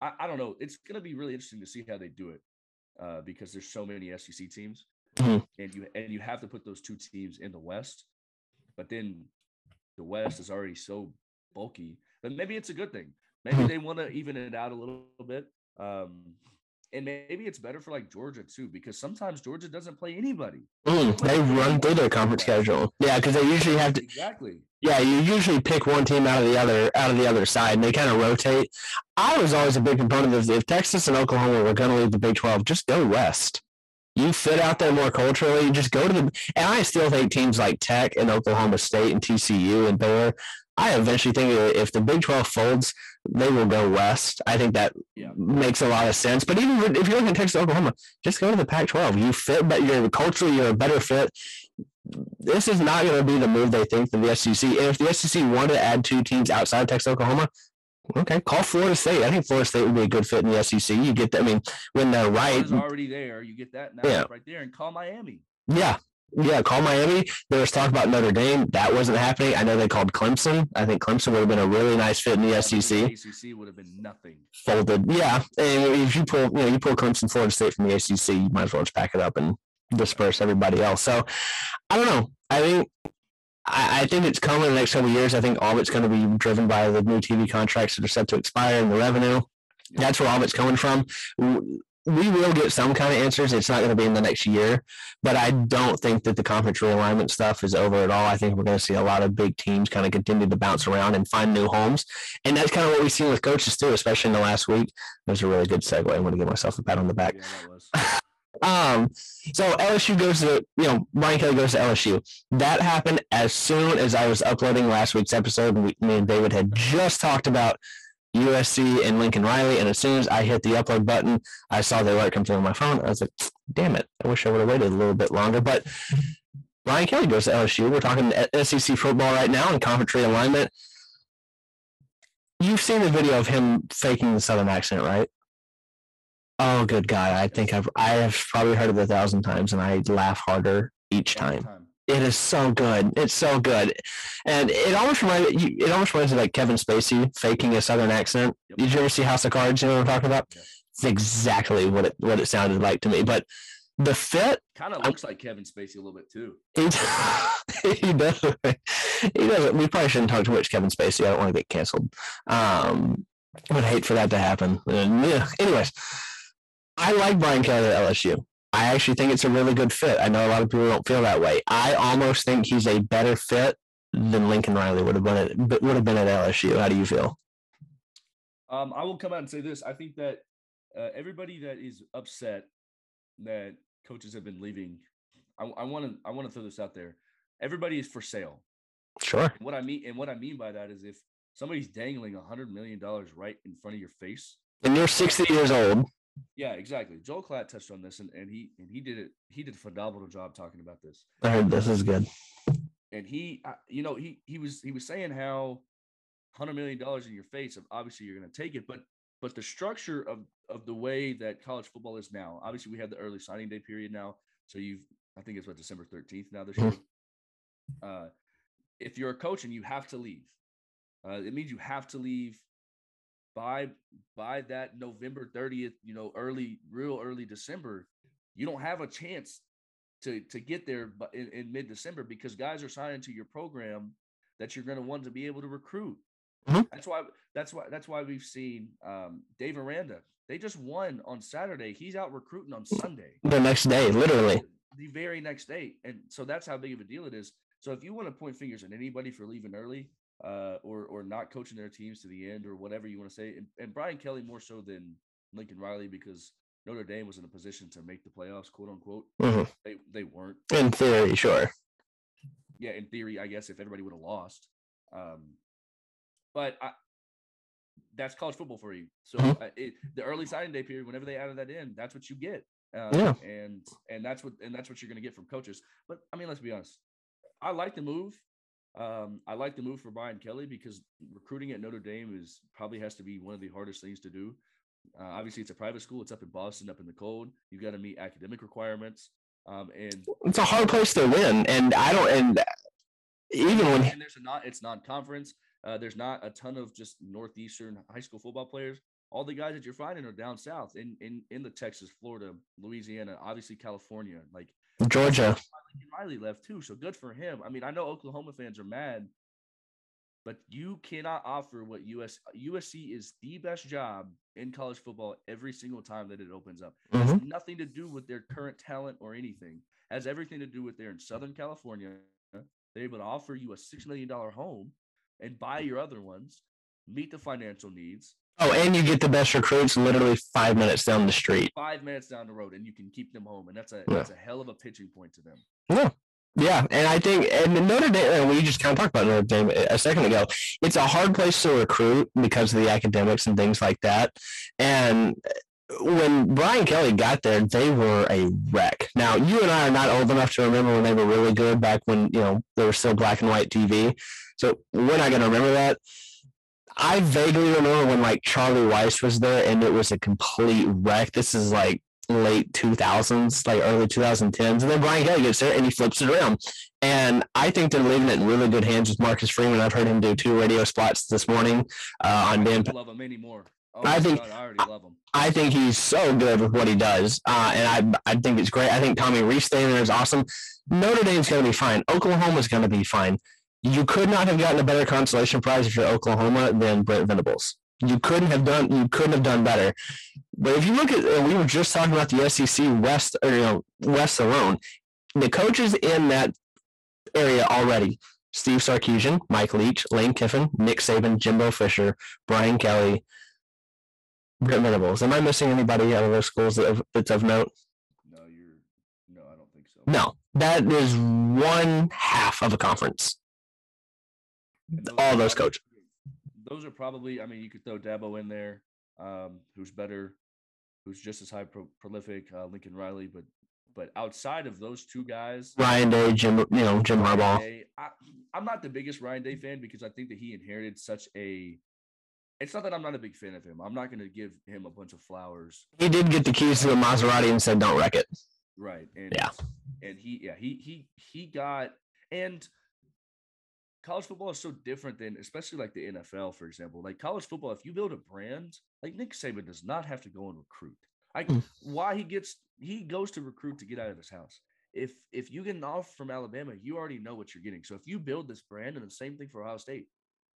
I, I don't know. It's gonna be really interesting to see how they do it uh, because there's so many SEC teams, Mhm. and you and you have to put those two teams in the West, but then the West is already so bulky. But maybe it's a good thing. Maybe Mhm. they want to even it out a little bit. Um, and maybe it's better for like Georgia too, because sometimes Georgia doesn't play anybody. Mm, they run through their conference schedule. Yeah, because they usually have to. Exactly. Yeah, you usually pick one team out of the other out of the other side, and they kind of rotate. I was always a big proponent of if Texas and Oklahoma were going to leave the Big Twelve, just go west. You fit out there more culturally. Just go to the. And I still think teams like Tech and Oklahoma State and TCU and Baylor. I eventually think if the Big Twelve folds, they will go west. I think that Yeah. makes a lot of sense. But even if you're looking at Texas, Oklahoma, just go to the Pac-12. You fit, but you're culturally you're a better fit this is not going to be the move they think for the SEC. And if the SEC wanted to add two teams outside of Texas, Oklahoma, okay, call Florida State. I think Florida State would be a good fit in the SEC. You get, that, I mean, when they're right, Is already there. You get that now Yeah. right there, and call Miami. yeah, yeah, call Miami. There was talk about Notre Dame. That wasn't happening. I know they called Clemson. I think Clemson would have been a really nice fit in the SEC. ACC would have been nothing. Folded, yeah. And if you pull, you know, you pull Clemson, Florida State from the ACC, you might as well just pack it up and disperse everybody else. So, I don't know. I think I, I think it's coming in the next couple of years. I think all of it's going to be driven by the new TV contracts that are set to expire and the revenue. That's where all of it's coming from. We will get some kind of answers. It's not going to be in the next year, but I don't think that the conference realignment stuff is over at all. I think we're going to see a lot of big teams kind of continue to bounce around and find new homes. And that's kind of what we've seen with coaches too, especially in the last week. That was a really good segue. I want to give myself a pat on the back. Yeah. Um, so LSU goes to, you know, Brian Kelly goes to LSU. That happened as soon as I was uploading last week's episode. We, me and David had just talked about USC and Lincoln Riley. And as soon as I hit the upload button, I saw the alert come through on my phone. I was like, damn it. I wish I would have waited a little bit longer. But Brian Kelly goes to LSU. We're talking SEC football right now and conference realignment. You've seen the video of him faking the Southern accent, right? Oh, good God! I think I've I have probably heard it a thousand times, and I laugh harder each time. It is so good. It's so good, and it almost reminds you. It almost reminds me like Kevin Spacey faking a Southern accent. Yep. Did you ever see House of Cards? You know what I'm talking about? It's exactly what it what it sounded like to me. But the fit, Kind of looks like Kevin Spacey a little bit too. he, he does. He does. We probably shouldn't talk too much Kevin Spacey. I don't want to get canceled. Um, I would hate for that to happen. And, yeah. Anyways, I like Brian Kelly at LSU. I actually think it's a really good fit. I know a lot of people don't feel that way. I almost think he's a better fit than Lincoln Riley would have been at would have been at LSU. How do you feel? Um, I will come out and say this. I think that uh, everybody that is upset that coaches have been leaving, I want to I want to throw this out there. Everybody is for sale. Sure. What I mean and what I mean by that is if somebody's dangling a hundred million dollars right in front of your face, and you're 60 years old. Yeah, exactly. Joel Klatt touched on this, and, and he and he did it. He did a phenomenal job talking about this. I heard this is good. And he, you know, he he was he was saying how hundred million dollars in your face. Obviously, you're going to take it, but but the structure of of the way that college football is now. Obviously, we have the early signing day period now. So you've, I think it's what December 13th now this year. Mm-hmm. Uh, if you're a coach and you have to leave, uh, it means you have to leave by by that November 30th, you know, early, real early December. You don't have a chance to to get there in, in mid December because guys are signing to your program that you're going to want to be able to recruit. Mm-hmm. That's why. That's why. That's why we've seen um, Dave Aranda. They just won on Saturday. He's out recruiting on Sunday. The next day, literally. The very next day, and so that's how big of a deal it is. So if you want to point fingers at anybody for leaving early, uh, or or not coaching their teams to the end, or whatever you want to say, and, and Brian Kelly more so than Lincoln Riley because Notre Dame was in a position to make the playoffs, quote unquote. Mm-hmm. They they weren't. In theory, sure. Yeah, in theory, I guess if everybody would have lost. Um, but I, that's college football for you. So mm-hmm. uh, it, the early signing day period, whenever they added that in, that's what you get. Uh, yeah. And and that's what and that's what you're going to get from coaches. But I mean, let's be honest. I like the move. Um, I like the move for Brian Kelly because recruiting at Notre Dame is probably has to be one of the hardest things to do. Uh, obviously, it's a private school. It's up in Boston, up in the cold. You got to meet academic requirements. Um, and it's a hard place to win. And I don't. And even when and there's a not, it's non-conference. Uh, there's not a ton of just northeastern high school football players. All the guys that you're finding are down south in in in the Texas, Florida, Louisiana, obviously California, like Georgia. Riley left too, so good for him. I mean, I know Oklahoma fans are mad, but you cannot offer what US USC is the best job in college football every single time that it opens up. It mm-hmm. has nothing to do with their current talent or anything. It has everything to do with they're in Southern California. They're able to offer you a six million dollar home and buy your other ones, meet the financial needs. Oh, and you get the best recruits literally five minutes down the street. Five minutes down the road, and you can keep them home, and that's a yeah. that's a hell of a pitching point to them. Yeah. Yeah, and I think and Notre Dame, we just kind of talked about Notre Dame a second ago. It's a hard place to recruit because of the academics and things like that. And uh, when Brian Kelly got there, they were a wreck. Now, you and I are not old enough to remember when they were really good back when, you know, they were still black and white TV. So we're not going to remember that. I vaguely remember when like Charlie Weis was there and it was a complete wreck. This is like late 2000s, like early 2010s. And then Brian Kelly gets there and he flips it around. And I think they're leaving it in really good hands with Marcus Freeman. I've heard him do two radio spots this morning uh, on Dan. I love him anymore. Oh I think God, I already love him. I think he's so good with what he does, uh, and I I think it's great. I think Tommy Rees staying there is awesome. Notre Dame's going to be fine. Oklahoma's going to be fine. You could not have gotten a better consolation prize if you're Oklahoma than Brent Venables. You couldn't have done. You couldn't have done better. But if you look at, uh, we were just talking about the SEC West, or you know, West alone. The coaches in that area already: Steve Sarkisian, Mike Leach, Lane Kiffin, Nick Saban, Jimbo Fisher, Brian Kelly, Brent Venables. Am I missing anybody out of those schools that have, that's of note? No, you're. No, I don't think so. No, that is one half of a conference all those coaches. Those are probably. I mean, you could throw Dabo in there, um, who's better, who's just as high pro- prolific. Uh, Lincoln Riley, but but outside of those two guys, Ryan Day, Jim, you know Jim Harbaugh. Day, I, I'm not the biggest Ryan Day fan because I think that he inherited such a. It's not that I'm not a big fan of him. I'm not going to give him a bunch of flowers. He did get the keys to the Maserati and said, "Don't wreck it." Right. And yeah. And he, yeah, he he he got and college football is so different than especially like the NFL, for example. Like college football, if you build a brand, like Nick Saban does not have to go and recruit. Like mm. why he gets he goes to recruit to get out of his house. If if you get an offer from Alabama, you already know what you're getting. So if you build this brand, and the same thing for Ohio State,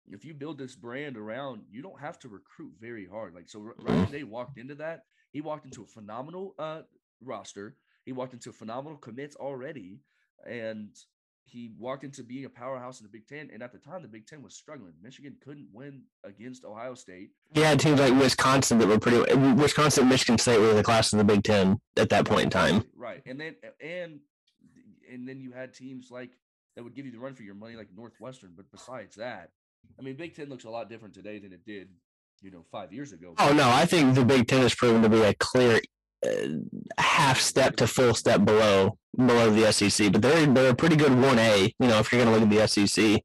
if you build this brand around, you don't have to recruit very hard. Like so, Ryan Day walked into that. He walked into a phenomenal uh, roster. He walked into phenomenal commits already, and he walked into being a powerhouse in the Big Ten, and at the time, the Big Ten was struggling. Michigan couldn't win against Ohio State. Yeah, teams like Wisconsin that were pretty. Wisconsin, Michigan State were the class of the Big Ten at that point in time. Right, and then and and then you had teams like that would give you the run for your money, like Northwestern. But besides that, I mean, Big Ten looks a lot different today than it did, you know, five years ago. Oh no, I think the Big Ten has proven to be a clear half step to full step below below the SEC, but they're they're a pretty good one A. You know, if you're going to look at the SEC,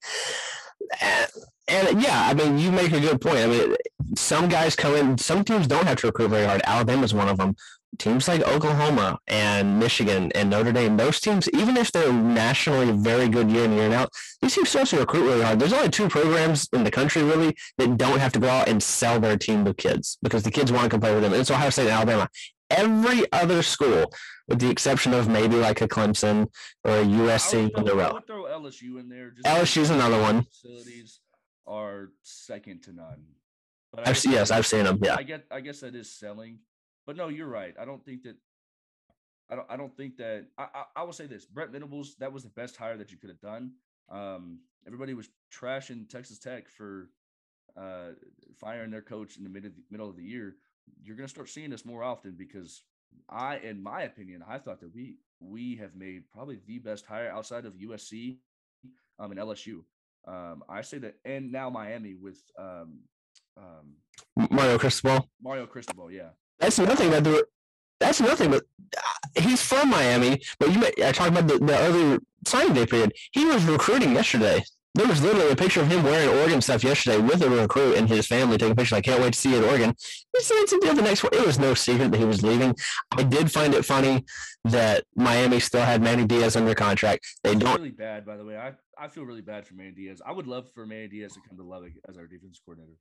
and, and, yeah, I mean, you make a good point. I mean, some guys come in, some teams don't have to recruit very hard. Alabama's one of them. Teams like Oklahoma and Michigan and Notre Dame, those teams, even if they're nationally very good year in year out, these teams still have to recruit really hard. There's only two programs in the country really that don't have to go out and sell their team to kids because the kids want to come play with them. It's Ohio State and Alabama every other school, with the exception of maybe like a Clemson or a USC on the road. throw LSU in there. Just LSU's another one. Facilities are second to none. But I've, yes, I've seen them. Yeah, I get. I guess that is selling, but no, you're right. I don't think that. I don't. I don't think that. I. I, I will say this: Brent Venables. That was the best hire that you could have done. Um, everybody was trashing Texas Tech for uh, firing their coach in the mid- middle of the year you're going to start seeing this more often because I, in my opinion, I thought that we we have made probably the best hire outside of USC um, and LSU. Um, I say that, and now Miami with um, um, Mario Cristobal. Mario Cristobal, yeah. That's nothing thing that there. That's nothing but uh, he's from Miami. But you, may, I talked about the, the early signing day period. He was recruiting yesterday there was literally a picture of him wearing Oregon stuff yesterday with a recruit and his family taking pictures. I can't wait to see it at Oregon. He said to do the next one. It was no secret that he was leaving. I did find it funny that Miami still had Manny Diaz under contract. They don't really bad, by the way. I, I feel really bad for Manny Diaz. I would love for Manny Diaz to come to Lubbock as our defense coordinator.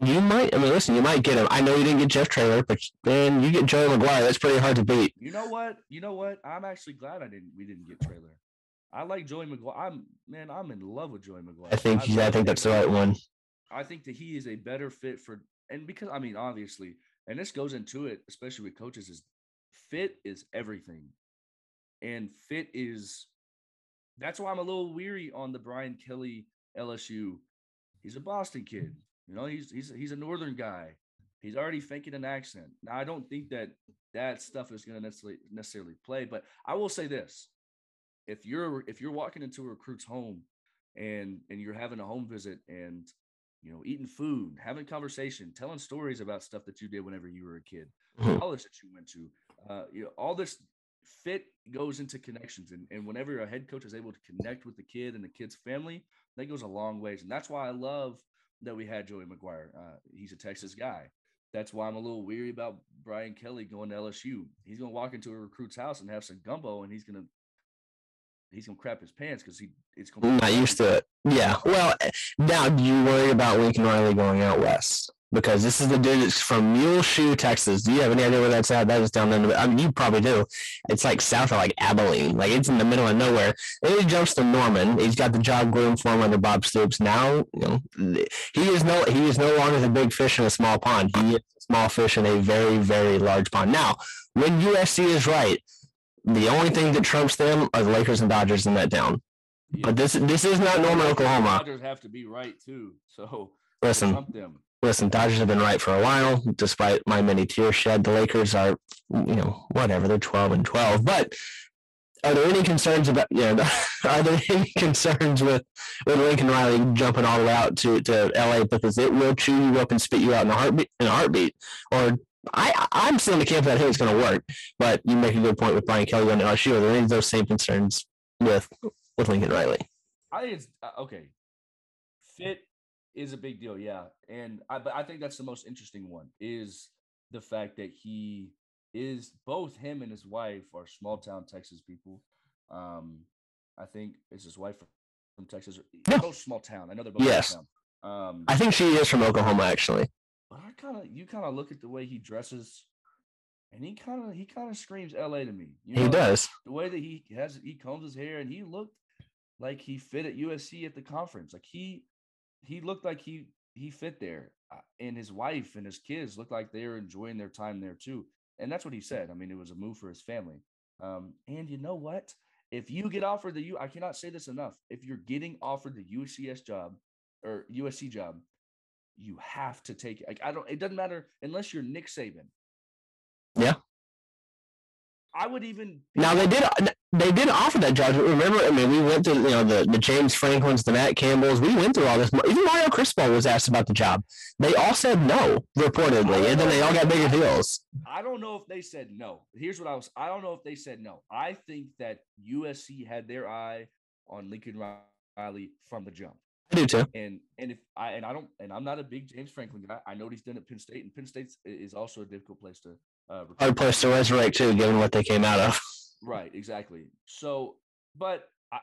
You might. I mean, listen, you might get him. I know you didn't get Jeff Traylor, but man, you get Joey McGuire. That's pretty hard to beat. You know what? You know what? I'm actually glad I didn't. We didn't get Traylor. I like Joey McGuire. I'm man, I'm in love with Joey McGuire. I think I, I think that's the right one. I think that he is a better fit for and because I mean obviously, and this goes into it, especially with coaches, is fit is everything. And fit is that's why I'm a little weary on the Brian Kelly LSU. He's a Boston kid. You know, he's he's he's a northern guy. He's already faking an accent. Now I don't think that that stuff is going to necessarily necessarily play, but I will say this if you're if you're walking into a recruit's home and and you're having a home visit and you know eating food having conversation telling stories about stuff that you did whenever you were a kid mm-hmm. college that you went to uh, you know all this fit goes into connections. And, and whenever a head coach is able to connect with the kid and the kid's family that goes a long ways. And that's why i love that we had joey mcguire. Uh, he's a texas guy. That's why i'm a little weary about brian kelly going to lsu he's going to walk into a recruit's house and have some gumbo and he's going to he's gonna crap his pants because he it's gonna not used to it. Yeah. Well, eh, now do you worry about Lincoln Riley going out west? Because this is the dude that's from Muleshoe, Texas. Do you have any idea where that's at? That is down in the, I mean, you probably do. It's like south of like Abilene. Like it's in the middle of nowhere. And he jumps to Norman. He's got the job groomed for him under Bob Stoops. Now, you know, he is no he is no longer the big fish in a small pond. He is a small fish in a very, very large pond. Now, when USC is right, the only thing that trumps them are the Lakers and Dodgers in that town. Yeah. But this this is not normal Oklahoma. Dodgers have to be right too. So listen, listen. Dodgers have been right for a while, despite my many tears shed. The Lakers are, you know, whatever. They're twelve and twelve. But are there any concerns about? You know, are there any concerns with with Lincoln Riley jumping all the way out to to LA because it will chew you up and spit you out in a heartbeat in a heartbeat? Or I I'm still in the camp that I think it's going to work. But you make a good point with Brian Kelly on LSU. Are there any of those same concerns with with Lincoln Riley? I think it's uh, okay. Fit is a big deal, yeah, and I but I think that's the most interesting one is the fact that he is both him and his wife are small town Texas people. Um, I think is his wife from Texas. Yeah. Both small town. I know they're both yes. Um, I think she is from Oklahoma, actually. But I kind of you kind of look at the way he dresses, and he kind of he kind of screams L.A. to me. You know, he does the way that he has he combs his hair, and he looked like he fit at USC at the conference. Like he he looked like he he fit there, uh, and his wife and his kids looked like they were enjoying their time there too. And that's what he said. I mean, it was a move for his family. Um, and you know what? if you get offered the U, I cannot say this enough. If you're getting offered the UCS job or USC job, you have to take it. Like I don't. It doesn't matter unless you're Nick Saban. Yeah. I would even Now they did uh, they did offer that job. Remember, I mean, we went through you know the, the James Franklins, the Matt Campbells. We went through all this. Even Mario Cristobal was asked about the job. They all said no, reportedly, and then they all got bigger deals. I don't know if they said no. Here's what I was. I don't know if they said no. I think that USC had their eye on Lincoln Riley from the jump. I do too. And and if I and I don't and I'm not a big James Franklin guy. I know what he's done at Penn State, and Penn State is also a difficult place to uh, hard place to resurrect too, given what they came out of. Right, exactly. So, but I,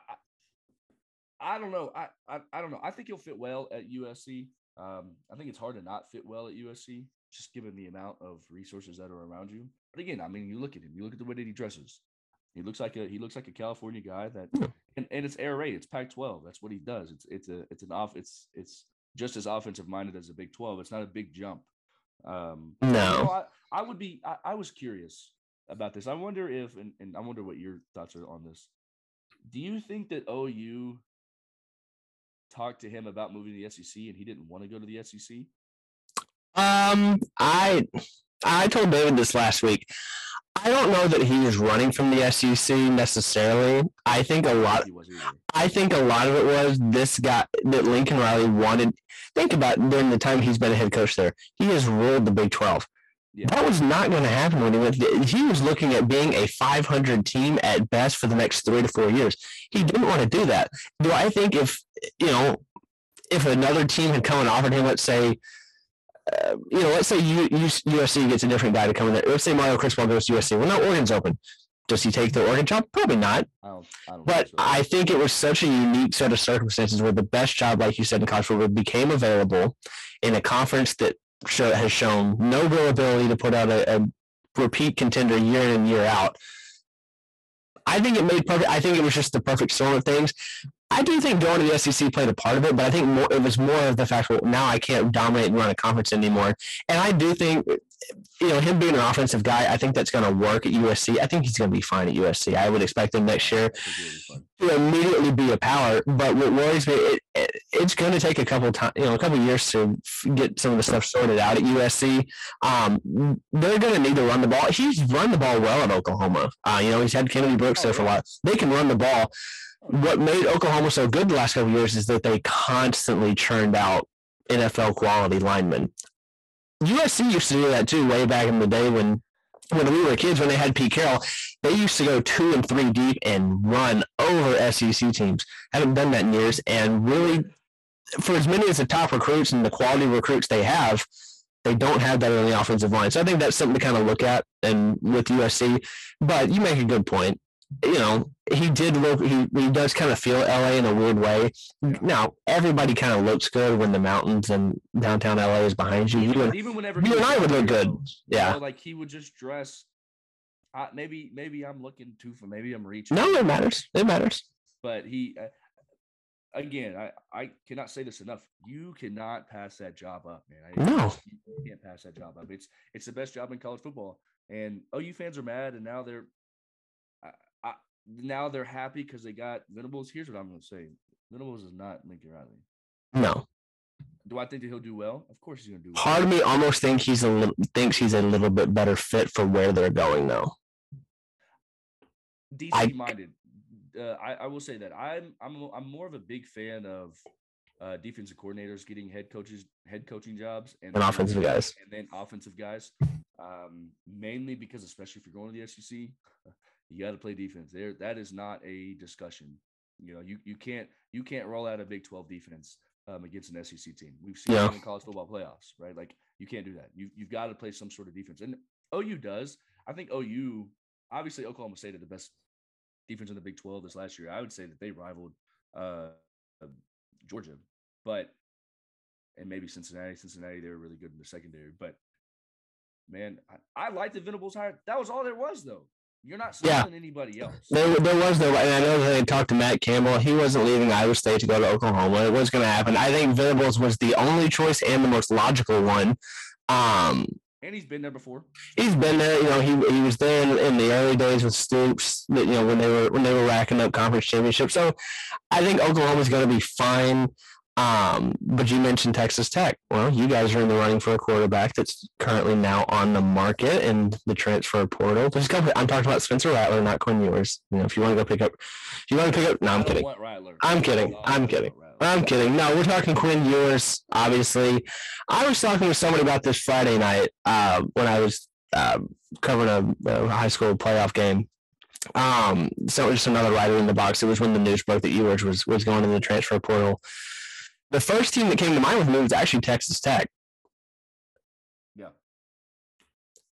I, I don't know. I, I, I don't know. I think he'll fit well at USC. Um, I think it's hard to not fit well at USC, just given the amount of resources that are around you. But again, I mean, you look at him. You look at the way that he dresses. He looks like a he looks like a California guy that, and, and it's air raid. It's Pac-12. That's what he does. It's it's a it's an off. It's it's just as offensive minded as a Big 12. It's not a big jump. Um, no, I, I would be. I, I was curious about this. I wonder if, and, and I wonder what your thoughts are on this. Do you think that OU talked to him about moving to the SEC and he didn't want to go to the SEC? Um, I I told David this last week. I don't know that he was running from the SEC necessarily. I think a lot. I think a lot of it was this guy that Lincoln Riley wanted. Think about during the time he's been a head coach there. He has ruled the Big Twelve. Yeah. That was not going to happen when he went. He was looking at being a 500 team at best for the next three to four years. He didn't want to do that. Do I think if you know if another team had come and offered him, let's say, uh, you know, let's say USC gets a different guy to come in there. Let's say Mario Cristobal goes to USC. Well, now Oregon's open. Does he take the Oregon job? Probably not. I don't, I don't but. I think it was such a unique set of circumstances where the best job, like you said, in college football became available in a conference that show, has shown no real ability to put out a, a repeat contender year in and year out. I think it made perfect. I think it was just the perfect storm of things. I do think going to the SEC played a part of it, but I think more, it was more of the fact that now I can't dominate and run a conference anymore. And I do think, you know, him being an offensive guy, I think that's going to work at USC. I think he's going to be fine at USC. I would expect him next year to immediately be a power. But what worries me, it, it, it's going to take a couple time, you know, a couple years to get some of the stuff sorted out at USC. Um, they're going to need to run the ball. He's run the ball well at Oklahoma. Uh, you know, he's had Kennedy Brooks there for a while. They can run the ball what made Oklahoma so good the last couple years is that they constantly churned out NFL quality linemen. USC used to do that too way back in the day when when we were kids when they had Pete Carroll, they used to go two and three deep and run over SEC teams. Haven't done that in years, and really, for as many as the top recruits and the quality recruits they have, they don't have that on the offensive line. So I think that's something to kind of look at and with USC. But you make a good point you know, he did look, he, he does kind of feel LA in a weird way. Now, everybody kind of looks good when the mountains and downtown LA is behind you. Even, you even whenever you and I would look good. Yeah. Know, like he would just dress. Uh, maybe, maybe I'm looking too for, maybe I'm reaching. No, it matters. It matters. But he, uh, again, I, I cannot say this enough. You cannot pass that job up, man. I, no. You can't pass that job up. It's, it's the best job in college football. And OU fans are mad, and now they're now they're happy because they got Venables. Here's what I'm going to say: Venables is not Lincoln Riley. No. Do I think that he'll do well? Of course he's going to do. well. Part of me almost think he's a little thinks he's a little bit better fit for where they're going though. DC I, minded. Uh, I, I will say that I'm I'm I'm more of a big fan of uh, defensive coordinators getting head coaches head coaching jobs and, and offensive guys and then offensive guys um, mainly because especially if you're going to the SEC you got to play defense. There, that is not a discussion. You know, you you can't you can't roll out a Big Twelve defense um, against an SEC team. We've seen yeah. in college football playoffs, right? Like you can't do that. You you've got to play some sort of defense, and OU does. I think OU, obviously, Oklahoma State had the best defense in the Big Twelve this last year. I would say that they rivaled uh, Georgia, but and maybe Cincinnati. Cincinnati, they were really good in the secondary, but man, I, I like the Venables hire. That was all there was, though. You're not selling yeah. anybody else. There, there was no, and I know they talked to Matt Campbell. He wasn't leaving Iowa State to go to Oklahoma. It was going to happen. I think Venables was the only choice and the most logical one. Um, And he's been there before. He's been there. You know, he he was there in, in the early days with Stoops. You know, when they were when they were racking up conference championships. So, I think Oklahoma's going to be fine. Um, but you mentioned Texas Tech. Well, you guys are in the running for a quarterback that's currently now on the market in the transfer portal. A couple, I'm talking about Spencer Rattler, not Quinn Ewers. You know, if you want to go pick up, if you want to pick up, no, I'm kidding. I'm kidding. I'm kidding. I'm kidding. No, we're talking Quinn Ewers. Obviously, I was talking with somebody about this Friday night uh, when I was uh, covering a, a high school playoff game um, so just another writer in the box. It was when the news broke that Ewers was was going in the transfer portal the first team that came to mind with me was actually Texas Tech. Yeah.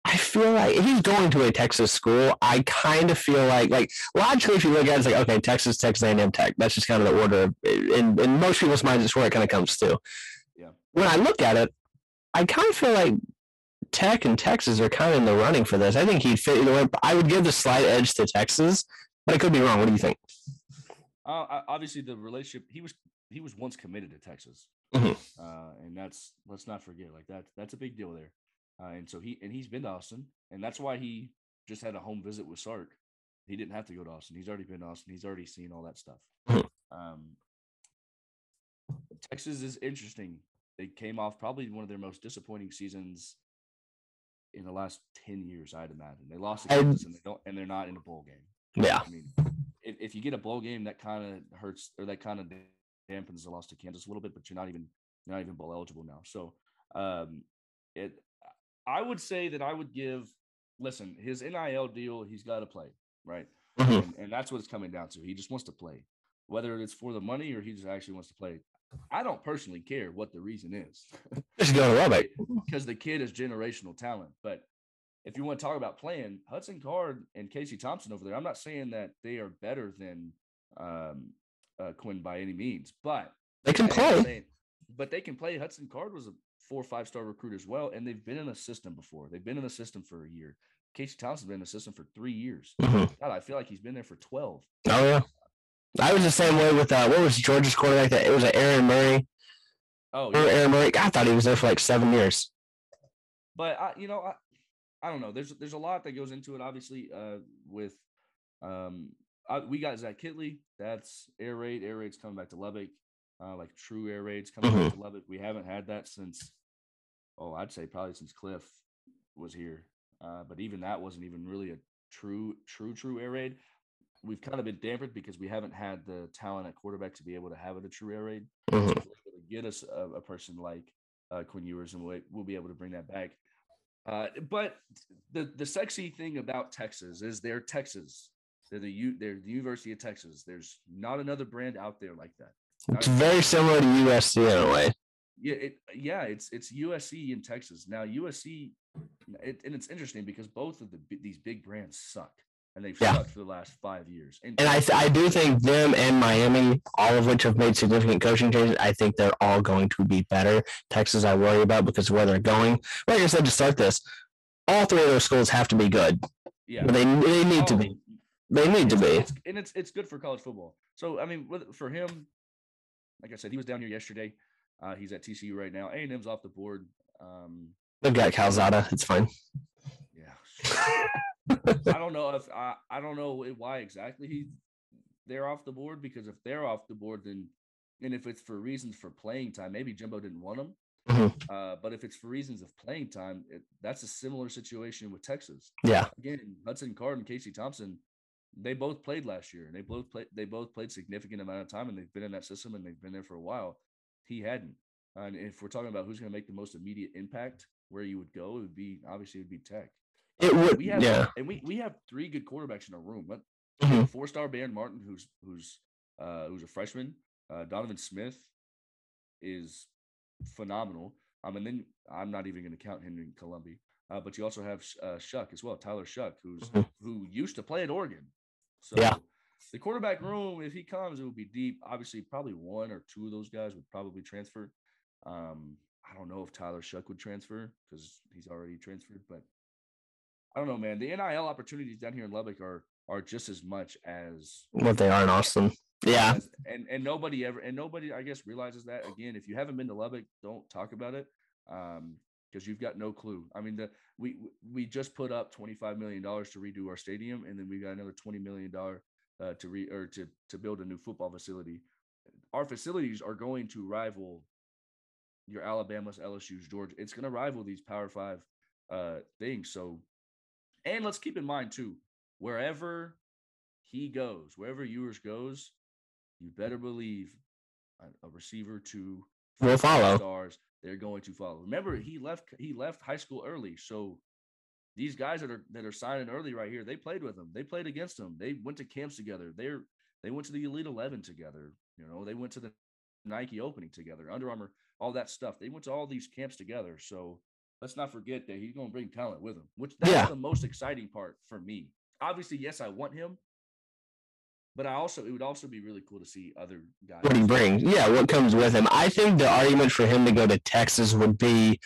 I feel like if he's going to a Texas school, I kind of feel like, like logically, if you look at it, it's like, okay, Texas, Texas A&M Tech. That's just kind of the order. In, in most people's minds, it's where it kind of comes to. Yeah. When I look at it, I kind of feel like Tech and Texas are kind of in the running for this. I think he'd fit either way. I would give the slight edge to Texas, but I could be wrong. What do you think? Uh, obviously, the relationship he was he was once committed to Texas, mm-hmm. uh, and that's let's not forget like that that's a big deal there. Uh, and so he and he's been to Austin, and that's why he just had a home visit with Sark. He didn't have to go to Austin. He's already been to Austin. He's already seen all that stuff. Mm-hmm. Um, Texas is interesting. They came off probably one of their most disappointing seasons in the last ten years. I'd imagine they lost to Kansas, and they don't, and they're not in a bowl game. Yeah, I mean, if, if you get a bowl game, that kind of hurts, or that kind of dampens the loss to Kansas a little bit, but you're not even you're not even bowl eligible now. So um, it I would say that I would give listen, his NIL deal, he's got to play, right? Mm-hmm. And, and, that's what it's coming down to. He just wants to play. Whether it's for the money or he just actually wants to play. I don't personally care what the reason is. Just go to Lubbock. because the kid is generational talent. But if you want to talk about playing, Hudson Card and Casey Thompson over there, I'm not saying that they are better than um, uh, Quinn by any means, but they can play. Saying, but they can play. Hudson Card was a four or five star recruit as well, and they've been in a system before. They've been in a system for a year. Casey Thompson's been in a system for three years. Mm-hmm. God, I feel like he's been there for twelve. Oh yeah, I was the same way with uh, what was Georgia's quarterback? That it was like Aaron Murray. Oh, yeah. Aaron Murray. I thought he was there for like seven years. But I, you know, I, I don't know. There's there's a lot that goes into it. Obviously, uh, with um, I, we got Zach Kittley. That's air raid. Air raid's coming back to Lubbock. Uh, like true air raids coming mm-hmm. back to Lubbock. We haven't had that since, oh, I'd say probably since Cliff was here. Uh, but even that wasn't even really a true, true, true air raid. We've kind of been dampened because we haven't had the talent at quarterback to be able to have it a true air raid. Mm-hmm. So get us a, a, person like uh, Quinn Ewers, and we'll, we'll be able to bring that back. Uh, but the the sexy thing about Texas is they're Texas. They're the U. They're the University of Texas. There's not another brand out there like that. It's very similar to USC in a way. Yeah, it, yeah, it's it's USC in Texas now. USC, it, and it's interesting because both of the these big brands suck, and they've yeah. sucked for the last five years. And, and I th- I do think them and Miami, all of which have made significant coaching changes, I think they're all going to be better. Texas, I worry about because where they're going. Like I said to start this, all three of those schools have to be good. Yeah, they they need oh, to be. They need to be. It's, and it's it's good for college football. So I mean, for him, like I said, he was down here yesterday. Uh, he's at TCU right now. A and M's off the board. Um, They've got Calzada. It's fine. Yeah. I don't know if I I don't know why exactly he they're off the board because if they're off the board, then and if it's for reasons for playing time, maybe Jimbo didn't want them. Mm-hmm. Uh, but if it's for reasons of playing time, it, that's a similar situation with Texas. Yeah. Again, Hudson Card and Casey Thompson they both played last year and they both played they both played significant amount of time and they've been in that system and they've been there for a while he hadn't and if we're talking about who's going to make the most immediate impact where you would go it would be obviously it would be tech it would we have yeah and we we have three good quarterbacks in our room but mm-hmm. four star Behren Morton who's who's uh who's a freshman uh donovan smith is phenomenal um and then i'm not even going to count henry Colombi. Uh, but you also have uh, Shough as well, Tyler Shough, who's mm-hmm. who used to play at Oregon. So yeah. the quarterback room, if he comes, it would be deep. Obviously, probably one or two of those guys would probably transfer. Um, I don't know if Tyler Shough would transfer because he's already transferred, but I don't know, man. The NIL opportunities down here in Lubbock are are just as much as what they are in Austin. Yeah. As, and and nobody ever and nobody I guess realizes that again. If you haven't been to Lubbock, don't talk about it. Um, because you've got no clue. I mean, the we we just put up twenty five million dollars to redo our stadium, and then we got another twenty million dollar uh, to re or to to build a new football facility. Our facilities are going to rival your Alabama's, LSU's, Georgia. It's going to rival these Power Five uh, things. So, and let's keep in mind too, wherever he goes, wherever Ewers goes, you better believe a, a receiver to will follow stars. They're going to follow. Remember, he left. He left high school early, so these guys that are that are signing early right here, they played with him. They played against him. They went to camps together. They're they went to the Elite Eleven together. You know, they went to the Nike opening together, Under Armour, all that stuff. They went to all these camps together. So let's not forget that he's going to bring talent with him, which that's yeah. the most exciting part for me. Obviously, yes, I want him, but I also it would also be really cool to see other guys. What he brings, yeah, what comes with him. I think the argument for him to go to Texas would be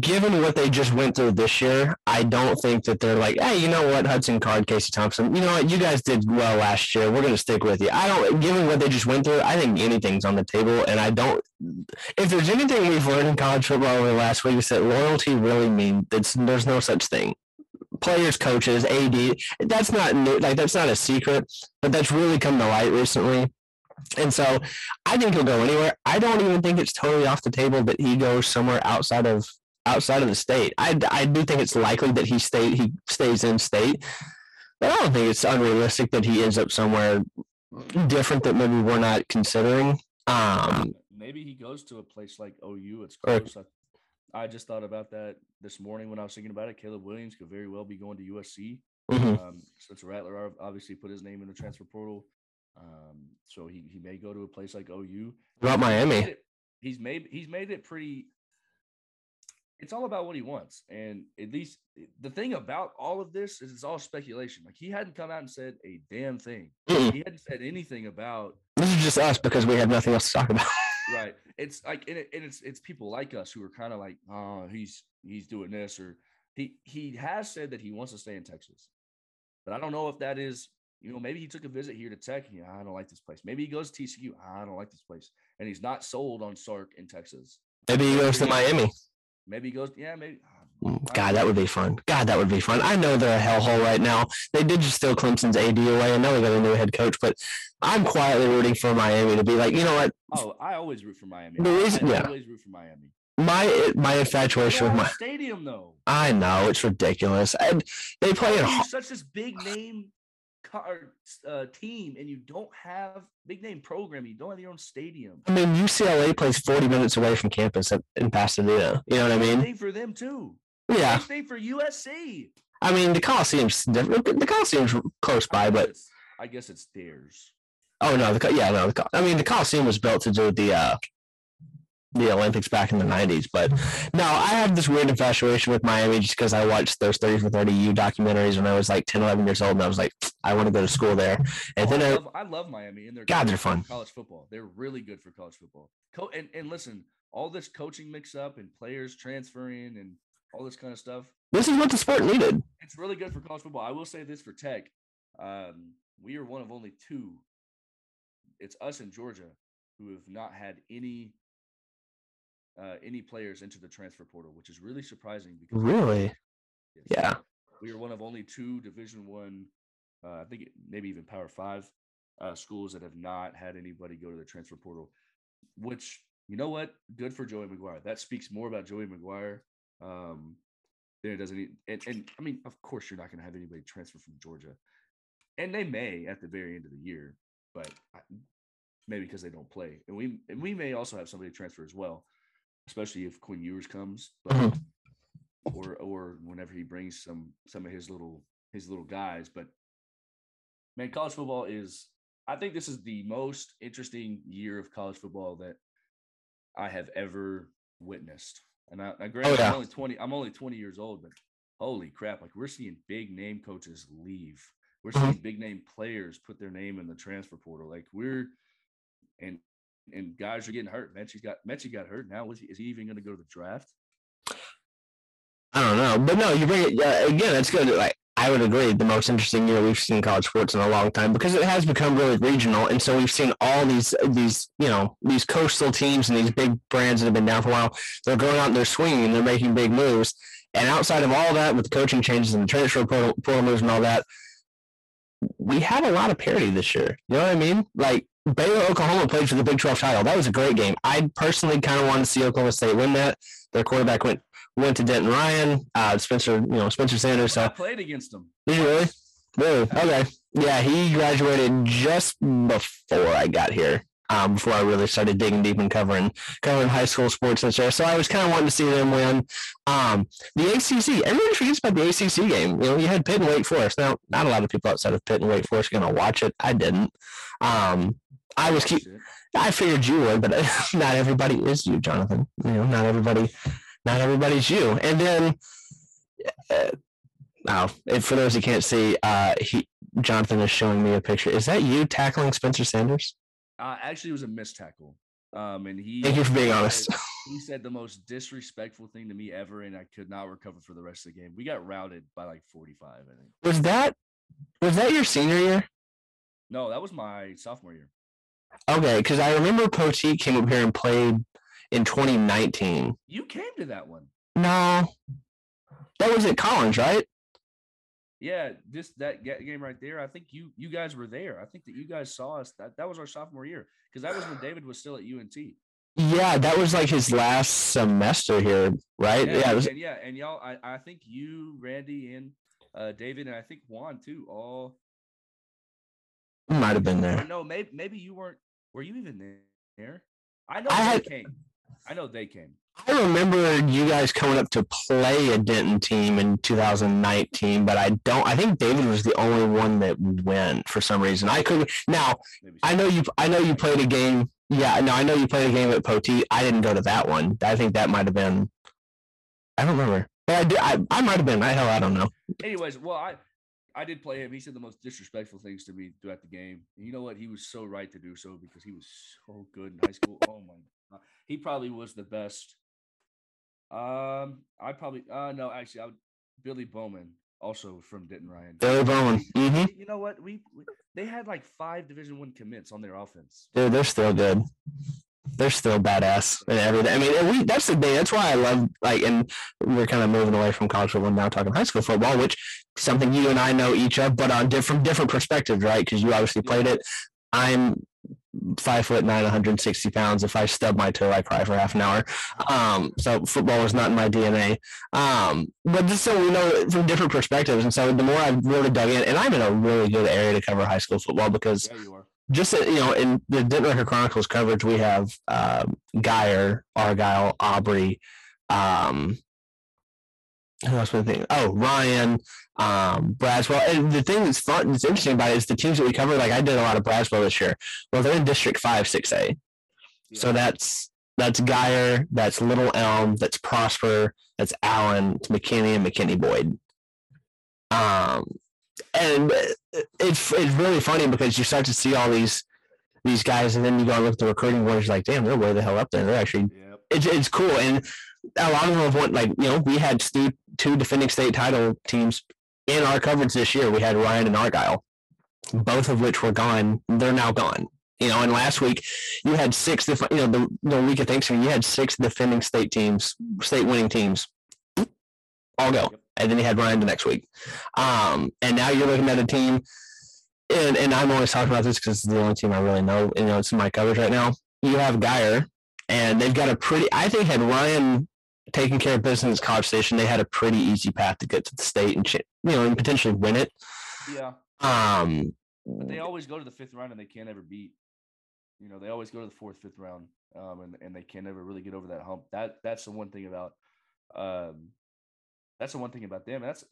given what they just went through this year, I don't think that they're like, hey, you know what, Hudson Card, Casey Thompson, you know what, you guys did well last year. We're going to stick with you. I don't, given what they just went through, I think anything's on the table. And I don't, if there's anything we've learned in college football over the last week, is that loyalty really means there's no such thing. Players, coaches, AD, that's not new, like that's not a secret, but that's really come to light recently. And so I think he'll go anywhere. I don't even think it's totally off the table that he goes somewhere outside of outside of the state. I, I do think it's likely that he stay he stays in state, but I don't think it's unrealistic that he ends up somewhere different that maybe we're not considering. Um, maybe he goes to a place like OU. It's close. Or, I, just thought about that this morning when I was thinking about it. Caleb Williams could very well be going to USC. Mm-hmm. Um, Spencer Rattler obviously put his name in the transfer portal. Um, so he, he may go to a place like OU. About Miami. He's made he's made it pretty it's all about what he wants. And at least the thing about all of this is it's all speculation. Like he hadn't come out and said a damn thing. Mm-mm. He hadn't said anything about this is just us because we have nothing else to talk about. Right. It's like and, it, and it's it's people like us who are kind of like, oh, he's he's doing this or he he has said that he wants to stay in Texas. But I don't know if that is, you know, maybe he took a visit here to Tech. Yeah, I don't like this place. Maybe he goes to TCU. I don't like this place. And he's not sold on Sark in Texas. Maybe he goes to Miami. Maybe he goes, yeah, maybe. Mm, God, that would be fun. God, that would be fun. I know they're a hellhole right now. They did just steal Clemson's AD away. I know they got a new head coach, but I'm quietly rooting for Miami to be like, you know what? Oh, I always root for Miami. The reason, I yeah, always root for Miami. My my infatuation with my stadium, though. I know it's ridiculous, and they play in such this big name uh, team and you don't have big name program, you don't have your own stadium. I mean, UCLA plays 40 minutes away from campus in Pasadena. You know what I mean? For them too. Yeah. Same for USC. I mean, the Coliseum's different. The Coliseum's close by, I but I guess it's theirs. Oh no, the yeah no. The, I mean, the Coliseum was built to do the uh, the Olympics back in the 90s. But no, I have this weird infatuation with Miami just because I watched those 30 for 30 U documentaries when I was like 10, 11 years old. And I was like, I want to go to school there. And oh, then I, love, I, love, Miami and they're God, they're fun. College football. They're really good for college football. Co- and, and listen, all this coaching mix up and players transferring and all this kind of stuff. This is what the sport needed. It's really good for college football. I will say this for Tech. Um, we are one of only two. It's us in Georgia who have not had any uh, any players into the transfer portal, which is really surprising. Because really, yeah, we are one of only two Division One, uh, I think maybe even Power Five uh, schools that have not had anybody go to the transfer portal. Which you know what, good for Joey McGuire. That speaks more about Joey McGuire um, then it does any. And, and I mean, of course, you're not going to have anybody transfer from Georgia, and they may at the very end of the year, but maybe because they don't play, and we and we may also have somebody transfer as well especially if Quinn Ewers comes, but mm-hmm. or or whenever he brings some some of his little his little guys. But man, college football is I think this is the most interesting year of college football that I have ever witnessed. And I, I granted, oh, yeah. I'm only 20, I'm only 20 years old, but holy crap, like we're seeing big name coaches leave. We're mm-hmm. seeing big name players put their name in the transfer portal. Like we're and and guys are getting hurt. Metchie got Metchie got hurt. Now is he, is he even going to go to the draft? I don't know, but no, you bring it uh, again. It's good. Like I would agree, the most interesting year we've seen college sports in a long time because it has become really regional, and so we've seen all these these you know these coastal teams and these big brands that have been down for a while. They're going out and they're swinging and they're making big moves. And outside of all that, with the coaching changes and the transfer portal, portal moves and all that, we had a lot of parity this year. You know what I mean? Like Baylor, Oklahoma played for the Big 12 title. That was a great game. I personally kind of wanted to see Oklahoma State win that. Their quarterback went went to Denton Ryan, uh, Spencer, you know, Spencer Sanders. So I played against him. Did you really? Really? Okay. Yeah, he graduated just before I got here. Um, before I really started digging deep and covering covering high school sports and stuff. So I was kind of wanting to see them win. Um, the ACC, everybody forgets about the ACC game. You know, you had Pitt and Wake Forest. Now, not a lot of people outside of Pitt and Wake Forest are going to watch it. I didn't. Um, I was keep. I figured you would, but not everybody is you, Jonathan. You know, not everybody not everybody's you. And then, uh, now, for those who can't see, uh, he Jonathan is showing me a picture. Is that you tackling Spencer Sanders? Uh, actually, it was a missed tackle. Um, and he thank you for being honest. He said the most disrespectful thing to me ever, and I could not recover for the rest of the game. We got routed by like forty-five. I think. Was that was that your senior year? No, that was my sophomore year. Okay, because I remember Poteet came up here and played in 2019. You came to that one. No, that was at Collins, right? Yeah, this that game right there. I think you you guys were there. I think that you guys saw us. That that was our sophomore year because that was when David was still at UNT. Yeah, that was like his last semester here, right? Yeah, yeah, was, and yeah, and y'all. I, I think you, Randy, and uh, David, and I think Juan too. All might have been there. No, maybe maybe you weren't. Were you even there? I know I had, came. I know they came. I remember you guys coming up to play a Denton team in 2019, but I don't. I think David was the only one that went for some reason. I couldn't. Now I know you. I know you played a game. Yeah, no, I know you played a game at Poteet. I didn't go to that one. I think that might have been. I don't remember. But I did. I, I might have been. I hell, I don't know. Anyways, well, I I did play him. He said the most disrespectful things to me throughout the game. And you know what? He was so right to do so because he was so good in high school. Oh my god, he probably was the best. Um, I probably uh no, actually, I would Billy Bowman also from Denton Ryan. Billy Bowman. Mm-hmm. You know what? We, we they had like five Division One commits on their offense. Dude, they're still good they're still badass and everything. I mean, we that's the thing. That's why I love like, and we're kind of moving away from college football now, talking high school football, which something you and I know each of, but on different different perspectives, right? Because you obviously played it. I'm five foot nine, 160 pounds. If I stub my toe, I cry for half an hour. Um, so football was not in my DNA. Um, but just so we know from different perspectives, and so the more I've really dug in, and I'm in a really good area to cover high school football because. Yeah, just you know, in the Record Chronicles coverage, we have um, Guyer, Argyle, Aubrey. Um, who else was thinking? Oh, Ryan, um, Braswell. And the thing that's fun, that's interesting about it is the teams that we cover. Like I did a lot of Braswell this year. Well, they're in District Five, Six A. Yeah. So that's that's Guyer, that's Little Elm, that's Prosper, that's Allen, it's McKinney and McKinney Boyd. Um, and it's it's really funny because you start to see all these these guys, and then you go and look at the recruiting boards, like, damn, they're way the hell up there. They're actually yep. it's it's cool, and a lot of them have won, like you know we had two, two defending state title teams in our coverage this year. We had Ryan and Argyle, both of which were gone. They're now gone. You know, and last week you had six. different. You know, the, the week of Thanksgiving, you had six defending state teams, state winning teams, all go. And then you had Ryan the next week. Um, and now you're looking at a team, and, and I'm always talking about this because it's the only team I really know. You know, it's in my coverage right now. You have Guyer, and they've got a pretty. I think had Ryan taken care of business College Station, they had a pretty easy path to get to the state and you know and potentially win it. Yeah. Um. But they always go to the fifth round and they can't ever beat. You know, they always go to the fourth, fifth round, um, and and they can't ever really get over that hump. That that's the one thing about um, that's the one thing about them. That's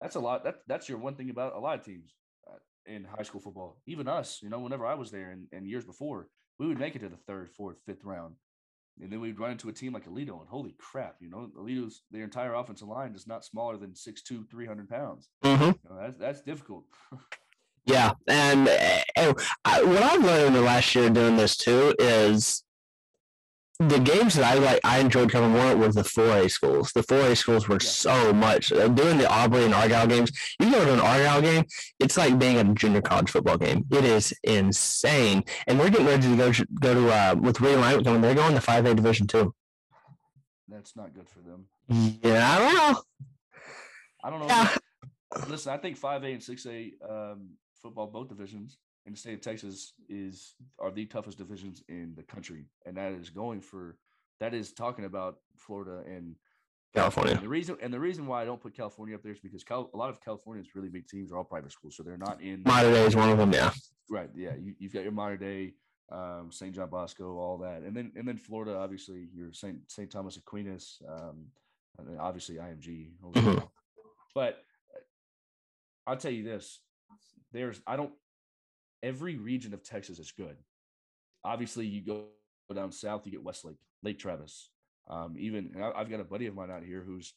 that's a lot. That that's your one thing about a lot of teams uh, in high school football. Even us, you know, whenever I was there and, and years before, we would make it to the third, fourth, fifth round, and then we'd run into a team like Aledo, and holy crap, you know, Aledo's their entire offensive line is not smaller than 6'2", 300 pounds. Mm-hmm. You know, that's that's difficult. yeah, and, and I, what I've learned in the last year doing this too is the games that I like, I enjoyed coming more were the 4A schools. The 4A schools were Yeah. so much. Uh, Doing the Aubrey and Argyle games, you go to an Argyle game, it's like being at a junior college football game. It is insane. And we're getting ready to go to, go to uh, with realignment coming. They're going to 5A Division two. That's not good for them. Yeah, I don't know. I don't know. Yeah. Listen, I think five A and six A um, football, both divisions in the state of Texas, is are the toughest divisions in the country, and that is going for that is talking about Florida and California. And the reason and the reason why I don't put California up there is because Cal, a lot of California's really big teams are all private schools, so they're not in Mater Dei is one of them. Yeah. right. Yeah, you, you've got your Mater Dei, um, St. John Bosco, all that, and then and then Florida, obviously your St. St. Thomas Aquinas, um, and then obviously IMG. Mhm. But uh, I'll tell you this: there's I don't every region of Texas is good. Obviously, you go down south, you get Westlake, Lake Travis. Um, even and I, I've got a buddy of mine out here who's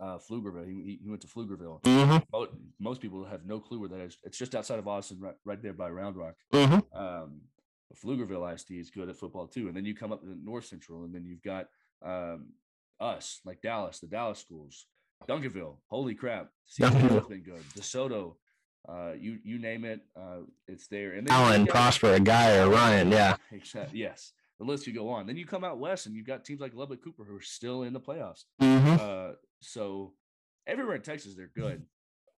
uh, Pflugerville. He, he- went to Pflugerville. Mm-hmm. Mo- Most people have no clue where that is. It's just outside of Austin, right, right there by Round Rock. Mm-hmm. Um, Pflugerville ISD is good at football too. And then you come up to North Central, and then you've got um, us, like Dallas, the Dallas schools, Duncanville. Holy crap, has been good. DeSoto, uh, you you name it, uh, it's there. And then Allen, Prosper, a Guy, or Ryan. Yeah. Exactly. Yes, the list could go on. Then you come out west, and you've got teams like Lubbock Cooper who are still in the playoffs. Mm-hmm. Uh, so everywhere in Texas, they're good.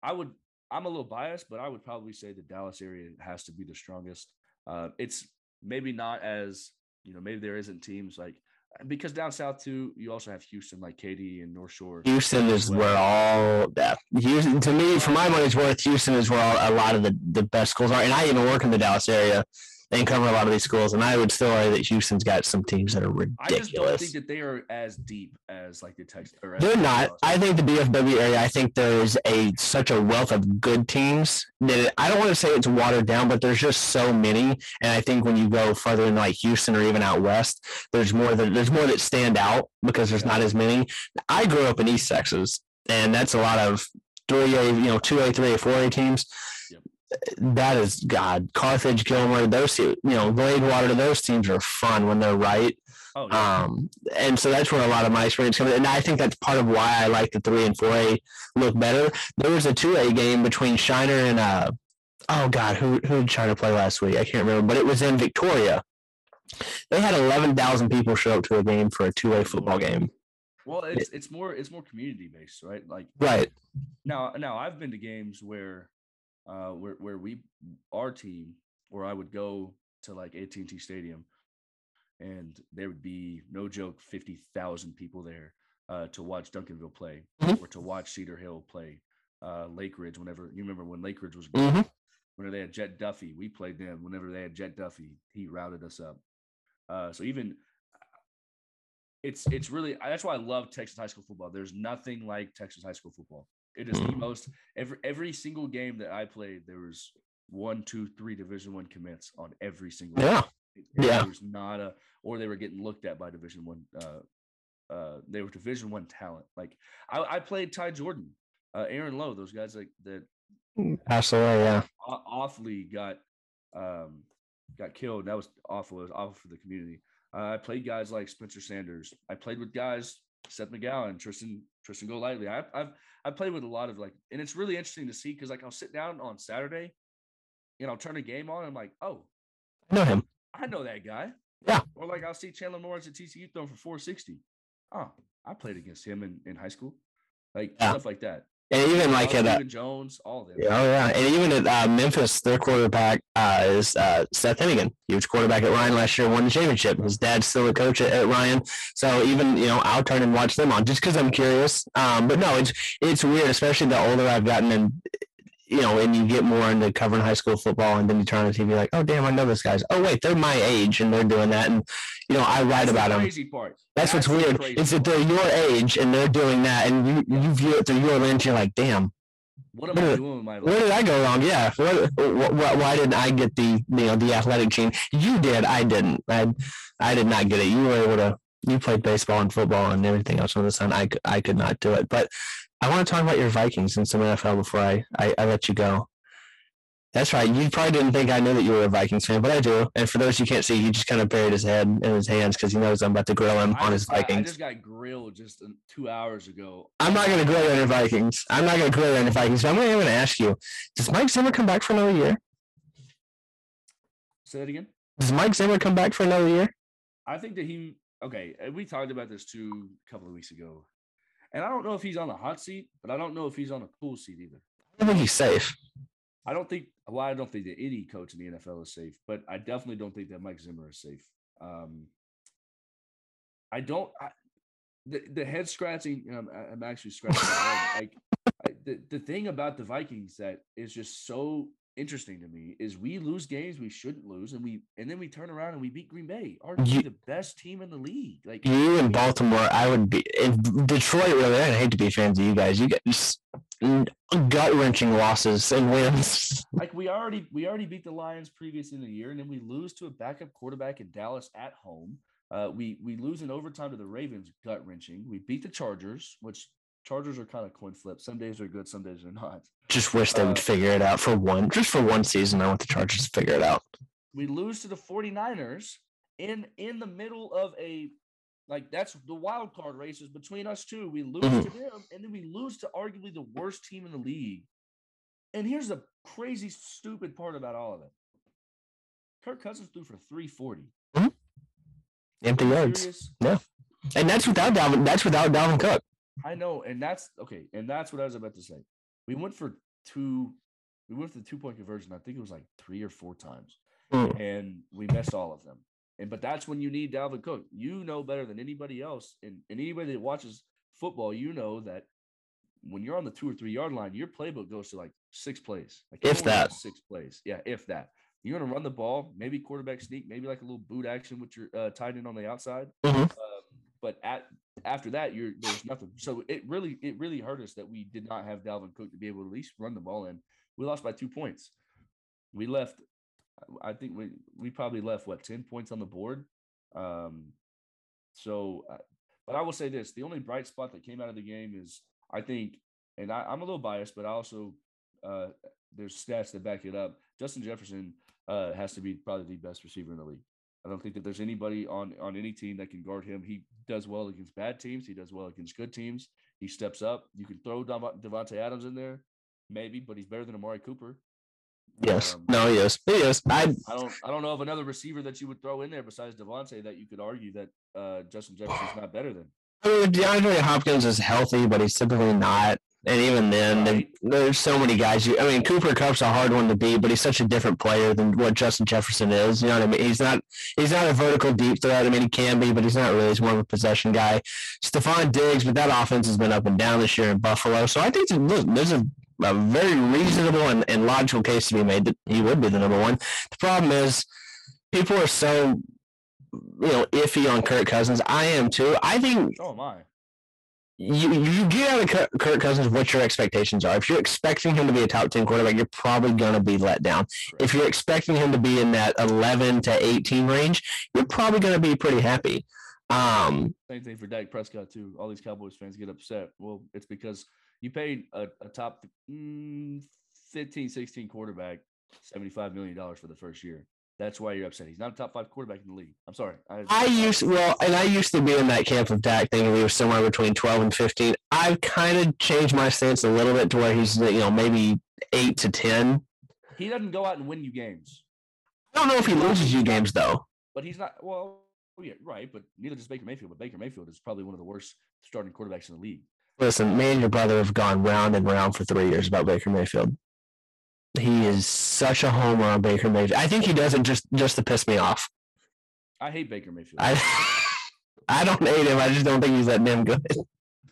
I would. I'm a little biased, but I would probably say the Dallas area has to be the strongest. Uh, it's maybe not as you know. Maybe there isn't teams like because down south too. You also have Houston, like Katy and North Shore. Houston is well. where all that Houston to me, for my money's worth, Houston is where all, a lot of the, the best schools are. And I even work in the Dallas area and cover a lot of these schools. And I would still argue that Houston's got some teams that are ridiculous. I just don't think that they are as deep as like the Texas. They're not. I think the DFW area. I think there is a such a wealth of good teams that it, I don't want to say it's watered down, but there's just so many. And I think when you go further in like Houston or even out west, there's more that there's more that stand out because there's not as many. I grew up in East Texas, and that's a lot of three A, you know, two A, three A, four A teams. That is God. Carthage, Gilmer, those you know, Gladewater, those teams are fun when they're right. Oh, yeah. Um, and so that's where a lot of my experience comes. And I think that's part of why I like the three and four A look better. There was a two A game between Shiner and uh, oh god, who who did Shiner play last week? I can't remember, but it was in Victoria. They had eleven thousand people show up to a game for a two A football game. well, it's it's more it's more community based, right? Like Right. Now, now I've been to games where, uh, where where we our team, where I would go to like AT and T Stadium, and there would be no joke fifty thousand people there uh, to watch Duncanville play or to watch Cedar Hill play, uh, Lake Ridge. Whenever you remember when Lake Ridge was hmm whenever they had Jett Duffey, we played them. Whenever they had Jett Duffey, he routed us up. Uh, so even it's it's really that's why I love Texas high school football. There's nothing like Texas high school football. It is the Mhm. most every every single game that I played. There was one, two, three Division One commits on every single. Yeah. game. Yeah. There's not a or they were getting looked at by Division One. Uh, uh, they were Division One talent. Like I, I played Ty Jordan, uh, Aaron Lowe, those guys like that Pass away. Yeah. aw- awfully got um got killed. That was awful. It was awful for the community. Uh, I played guys like Spencer Sanders. I played with guys Seth McGowan, Tristan Tristan Golightly. I've I've I played with a lot of like, and it's really interesting to see because like I'll sit down on Saturday, and I'll turn a game on. And I'm like, oh, I know him. I know that guy. Yeah. Or like I'll see Chandler Morris at TCU throwing for 460. Oh, I played against him in, in high school. Like Yeah. stuff like that. And even like at uh, Jones, all of them. Oh yeah, and even at uh, Memphis, their quarterback uh, is uh, Seth Henigan. huge quarterback at Ryan last year, won the championship. His dad's still a coach at, at Ryan, so even you know I'll turn and watch them on just because I'm curious. Um, but no, it's it's weird, especially the older I've gotten, and you know, and you get more into covering high school football, and then you turn on the TV like, oh damn, I know this guys. Oh wait, they're my age, and they're doing that, and you know I write That's the about them. crazy part. That's what's the weird. Is that they're your age and they're doing that, and you you view it through your lens. You're like, damn, What am what I doing with my life? where did I go wrong? Yeah. What, wh- wh- why didn't I get the you know the athletic gene? You did. I didn't. I I did not get it. You were able to. You played baseball and football and everything else on the sun. I could not do it. But I want to talk about your Vikings and some NFL before I, I, I let you go. That's right. You probably didn't think I knew that you were a Vikings fan, but I do. And for those you can't see, he just kind of buried his head in his hands because he knows I'm about to grill him I on his got- I just got grilled just uh, two hours ago. I'm not going to grill you on your Vikings. I'm not going to grill you on your Vikings. But I'm going to ask you: Does Mike Zimmer come back for another year? Say that again. Does Mike Zimmer come back for another year? I think that he okay. We talked about this too a couple of weeks ago, and I don't know if he's on the hot seat, but I don't know if he's on a cool seat either. I don't think he's safe. I don't think. Well, I don't think that any coach in the NFL is safe, but I definitely don't think that Mike Zimmer is safe. Um, I don't. I, the the head scratching. You know, I'm, I'm actually scratching my head. Like I, the the thing about the Vikings that is just so interesting to me is we lose games we shouldn't lose, and we and then we turn around and we beat Green Bay, arguably You- the best team in the league. Like You in Baltimore, I would be in Detroit. Really, I'd hate to be fans of you guys. You guys gut wrenching losses and wins. like we already we already beat the Lions previous in the year, and then we lose to a backup quarterback in Dallas at home. Uh, we we lose in overtime to the Ravens, gut wrenching. We beat the Chargers, which Chargers are kind of coin flip. Some days they're good, some days they're not. Just wish they would Uh, figure it out for one, just for one season. I want the Chargers to figure it out. We lose to the 49ers in in the middle of a like that's the wild card races between us two. We lose Mhm. to them, and then we lose to arguably the worst team in the league. And here's the crazy, stupid part about all of it. Kirk Cousins threw for 340. Empty Are you yards, serious? and that's without Dalvin. That's without Dalvin Cook. I know, and that's okay, and that's what I was about to say. We went for two, we went for the two point conversion. I think it was like three or four times, Mm. and we missed all of them. And but that's when you need Dalvin Cook. You know better than anybody else, and, and anybody that watches football, you know that when you're on the two or three yard line, your playbook goes to like six plays, like If that. six plays. Yeah, if that. You're gonna run the ball, maybe quarterback sneak, maybe like a little boot action with your uh, tight end on the outside. Mhm. Um, but at after that, you're there's nothing. So it really it really hurt us that we did not have Dalvin Cook to be able to at least run the ball in. We lost by two points. We left. I think we we probably left what ten points on the board. Um, so, uh, but I will say this: the only bright spot that came out of the game is I think, and I, I'm a little biased, but I also uh, there's stats that back it up. Justin Jefferson uh, has to be probably the best receiver in the league. I don't think that there's anybody on on any team that can guard him. He does well against bad teams. He does well against good teams. He steps up. You can throw Dev- Davante Adams in there, maybe, but he's better than Amari Cooper. Yes, Um, no, Yes. is. I I don't I don't know of another receiver that you would throw in there besides Davante that you could argue that uh, Justin Jefferson's not better than. I mean, DeAndre Hopkins is healthy, but he's typically not. And even then, there- there's so many guys. You, I mean, Cooper Kupp's a hard one to beat, but he's such a different player than what Justin Jefferson is. You know what I mean? He's not. He's not a vertical deep threat. I mean, he can be, but he's not really. He's more of a possession guy. Stefon Diggs, but that offense has been up and down this year in Buffalo. So I think look, there's a, a very reasonable and, and logical case to be made that he would be the number one. The problem is, people are so you know iffy on Kirk Cousins. I am too. I think Oh my! You you get out of Kirk, Cousins what your expectations are. If you're expecting him to be a top ten quarterback, you're probably going to be let down. If you're expecting him to be in that eleven to eighteen range, you're probably going to be pretty happy. Um, Same thing for Dak Prescott too. All these Cowboys fans get upset. Well, it's because you paid a, a top mm, 15, 16 quarterback $75 million for the first year. That's why you're upset. He's not a top five quarterback in the league. I'm sorry. I used well, and I used to be in that camp of Dak, thinking he was somewhere between twelve and fifteen. I've kind of changed my stance a little bit to where he's you know maybe eight to ten. he doesn't go out and win you games, I don't know if he loses you games though. but he's not. Well, yeah, right. But neither does Baker Mayfield. But Baker Mayfield is probably one of the worst starting quarterbacks in the league. Listen, me and your brother have gone round and round for three years about Baker Mayfield. He is such a homer on Baker Mayfield. I think he does it just just to piss me off. I hate Baker Mayfield. I I don't hate him. I just don't think he's that damn good.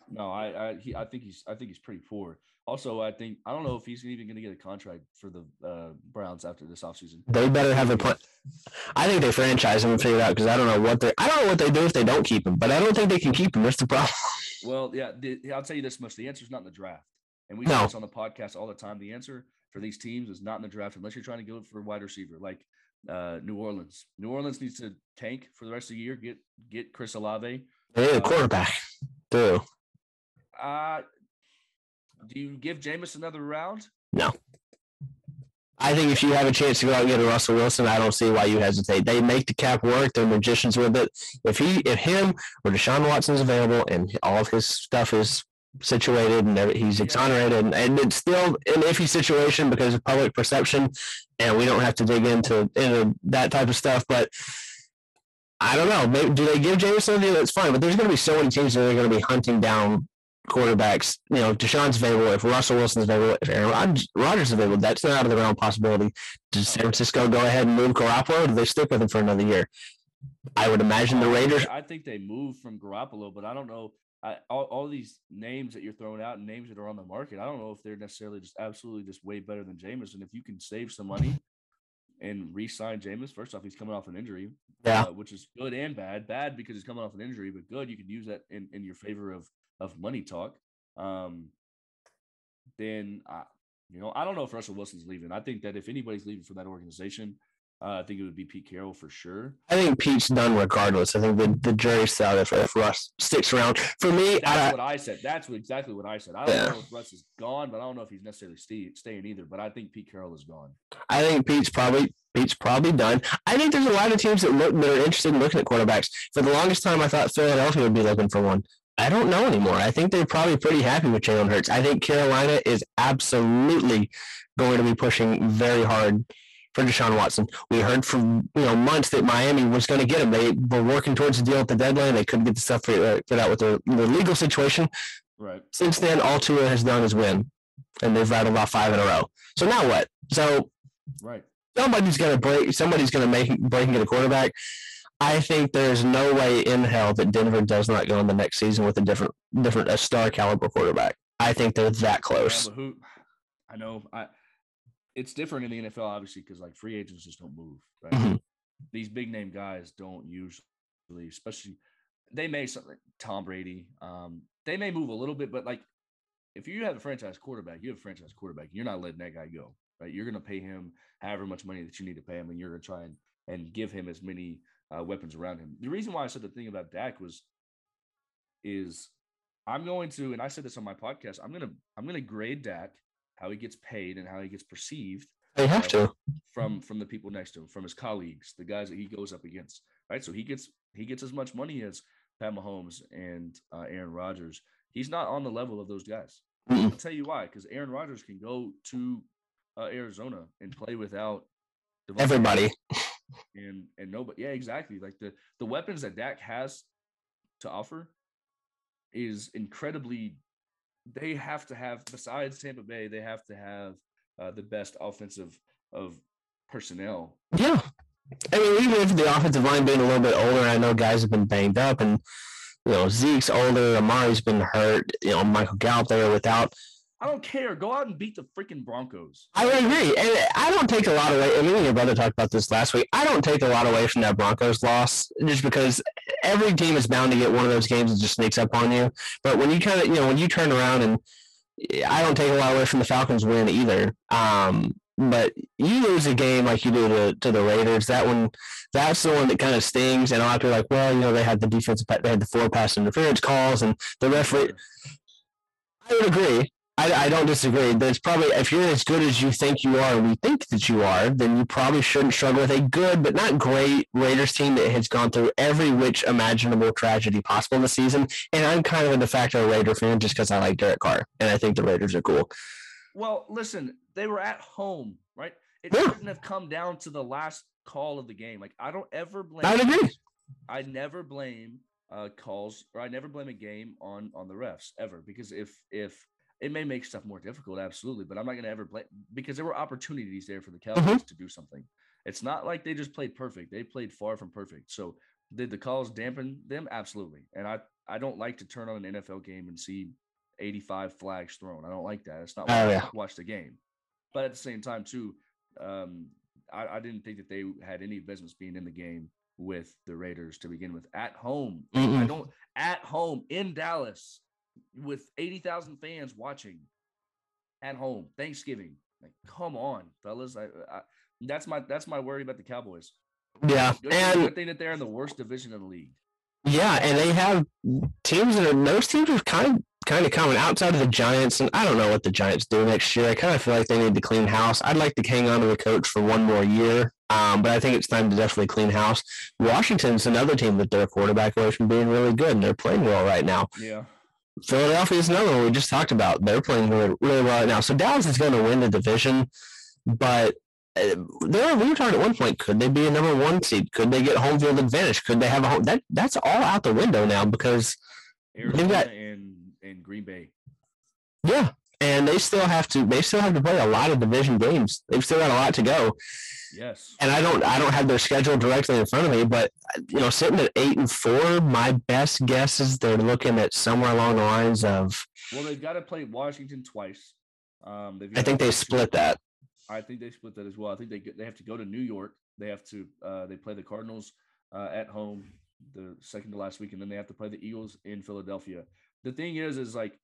No, I I, he, I think he's I think he's pretty poor. Also, I think I don't know if he's even going to get a contract for the uh, Browns after this offseason. They better have a plan. I think they franchise him and figure it out because I don't know what they I don't know what they do if they don't keep him, but I don't think they can keep him. That's the problem. Well, yeah, the, I'll tell you this much: the answer is not in the draft, and we No. say this on the podcast all the time. The answer for these teams is not in the draft unless you're trying to go for a wide receiver, like uh, New Orleans. New Orleans needs to tank for the rest of the year. Get get Chris Olave. They need a quarterback too. Uh, do you give Jameis another round? No. I think if you have a chance to go out and get a Russell Wilson, I don't see why you hesitate. They make the cap work. They're magicians with it. If he, if him or Deshaun Watson is available and all of his stuff is situated and he's exonerated, and, and it's still an iffy situation because of public perception, and we don't have to dig into into that type of stuff. But I don't know. Maybe, do they give Jameis something that's fine? But there's going to be so many teams that are going to be hunting down quarterbacks. You know, Deshaun's available. If Russell Wilson's available, if Aaron Rodgers is available, that's not out of the realm possibility. Does San Francisco go ahead and move Garoppolo, or do they stick with him for another year? I would imagine the Raiders. I think they move from Garoppolo, but I don't know. I, all, all these names that you're throwing out and names that are on the market, I don't know if they're necessarily just absolutely just way better than Jameis. And if you can save some money and re-sign Jameis, first off, he's coming off an injury, yeah, uh, which is good and bad. Bad because he's coming off an injury, but good you can use that in, in your favor of of money talk, um, then I, you know, I don't know if Russell Wilson's leaving. I think that if anybody's leaving from that organization, uh, I think it would be Pete Carroll for sure. I think Pete's done regardless. I think the, the jury's out if, if Russ sticks around. For me, that's what I said. That's what, exactly what I said. I don't yeah. know if Russ is gone, but I don't know if he's necessarily stay, staying either. But I think Pete Carroll is gone. I think Pete's probably Pete's probably done. I think there's a lot of teams that look that are interested in looking at quarterbacks. For the longest time, I thought Philadelphia would be looking for one. I don't know anymore. I think they're probably pretty happy with Jalen Hurts. I think Carolina is absolutely going to be pushing very hard for Deshaun Watson. We heard for you know months that Miami was going to get him. They were working towards the deal at the deadline. They couldn't get the stuff uh, figured out with the, the legal situation. Right. Since then, all Tua has done is win, and they've rattled off five in a row. So now what? So right. Somebody's going to break. Somebody's going to make break and get a quarterback. I think there's no way in hell that Denver does not go in the next season with a different, different, a star caliber quarterback. I think they're that close. Yeah, who, I know, I, it's different in the NFL, obviously, because like free agents just don't move. Right? Mm-hmm. These big name guys don't usually, especially they may something Tom Brady. Um, they may move a little bit, but like if you have a franchise quarterback, you have a franchise quarterback. You're not letting that guy go, right? You're going to pay him however much money that you need to pay him, and you're going to try and and give him as many uh, weapons around him. The reason why I said the thing about Dak was is I'm going to, and I said this on my podcast. I'm gonna I'm gonna grade Dak how he gets paid and how he gets perceived. They have uh, to from from the people next to him, from his colleagues, the guys that he goes up against. Right, so he gets he gets as much money as Pat Mahomes and uh, Aaron Rodgers. He's not on the level of those guys. I'll tell you why. Because Aaron Rodgers can go to uh, Arizona and play without everybody and and nobody. Yeah, exactly. Like the the weapons that Dak has to offer is incredibly. They have to have besides Tampa Bay, they have to have uh, the best offensive of personnel. Yeah, I mean, even if the offensive line being a little bit older, I know guys have been banged up, and you know Zeke's older, Amari's been hurt. You know Michael Gallup there without I don't care. Go out and beat the freaking Broncos. I agree. And I don't take a lot away. I mean, your brother talked about this last week. I don't take a lot away from that Broncos loss just because every team is bound to get one of those games that just sneaks up on you. But when you kind of, you know, when you turn around and I don't take a lot away from the Falcons win either. Um, but you lose a game like you do to, to the Raiders. That one, that's the one that kind of stings. And a lot of people are like, well, you know, they had the defensive, they had the four pass interference calls and the referee. I would agree. I, I don't disagree. There's probably if you're as good as you think you are, and we think that you are, then you probably shouldn't struggle with a good but not great Raiders team that has gone through every which imaginable tragedy possible this season. And I'm kind of a de facto Raider fan just because I like Derek Carr and I think the Raiders are cool. Well, listen, they were at home, right? It yeah. shouldn't have come down to the last call of the game. Like I don't ever blame. I agree. I never blame uh, calls or I never blame a game on on the refs ever because if if it may make stuff more difficult, absolutely, but I'm not going to ever play because there were opportunities there for the Cowboys mm-hmm. to do something. It's not like they just played perfect; they played far from perfect. So, did the calls dampen them? Absolutely. And I I don't like to turn on an NFL game and see 85 flags thrown. I don't like that. It's not oh, yeah. I watch the game. But at the same time, too, um, I, I, didn't think that they had any business being in the game with the Raiders to begin with. At home, mm I don't at home in Dallas with 80,000 fans watching at home Thanksgiving. Like, come on, fellas. I, I, that's my that's my worry about the Cowboys. Yeah, good, and good thing that they're in the worst division in the league. Yeah, and they have teams that are those teams are kind of kind of coming outside of the Giants, and I don't know what the Giants do next year. I kind of feel like they need to clean house. I'd like to hang on to the coach for one more year, um, but I think it's time to definitely clean house. Washington's another team that their quarterback away from being really good, and they're playing well right now. Yeah. Philadelphia is another one we just talked about. They're playing really, really well right now. So Dallas is going to win the division, but uh, there we were talking at one point. Could they be a number one seed? Could they get home field advantage? Could they have a home? That that's all out the window now because Arizona got, and and Green Bay. Yeah, and they still have to. They still have to play a lot of division games. They've still got a lot to go. Yes. And I don't. I don't have their schedule directly in front of me, but you know, sitting at eight and four, my best guess is they're looking at somewhere along the lines of. Well, they've got to play Washington twice. Um, I think they split that. I think they split that as well. I think they they have to go to New York. They have to uh, they play the Cardinals uh, at home the second to last week, and then they have to play the Eagles in Philadelphia. The thing is, is like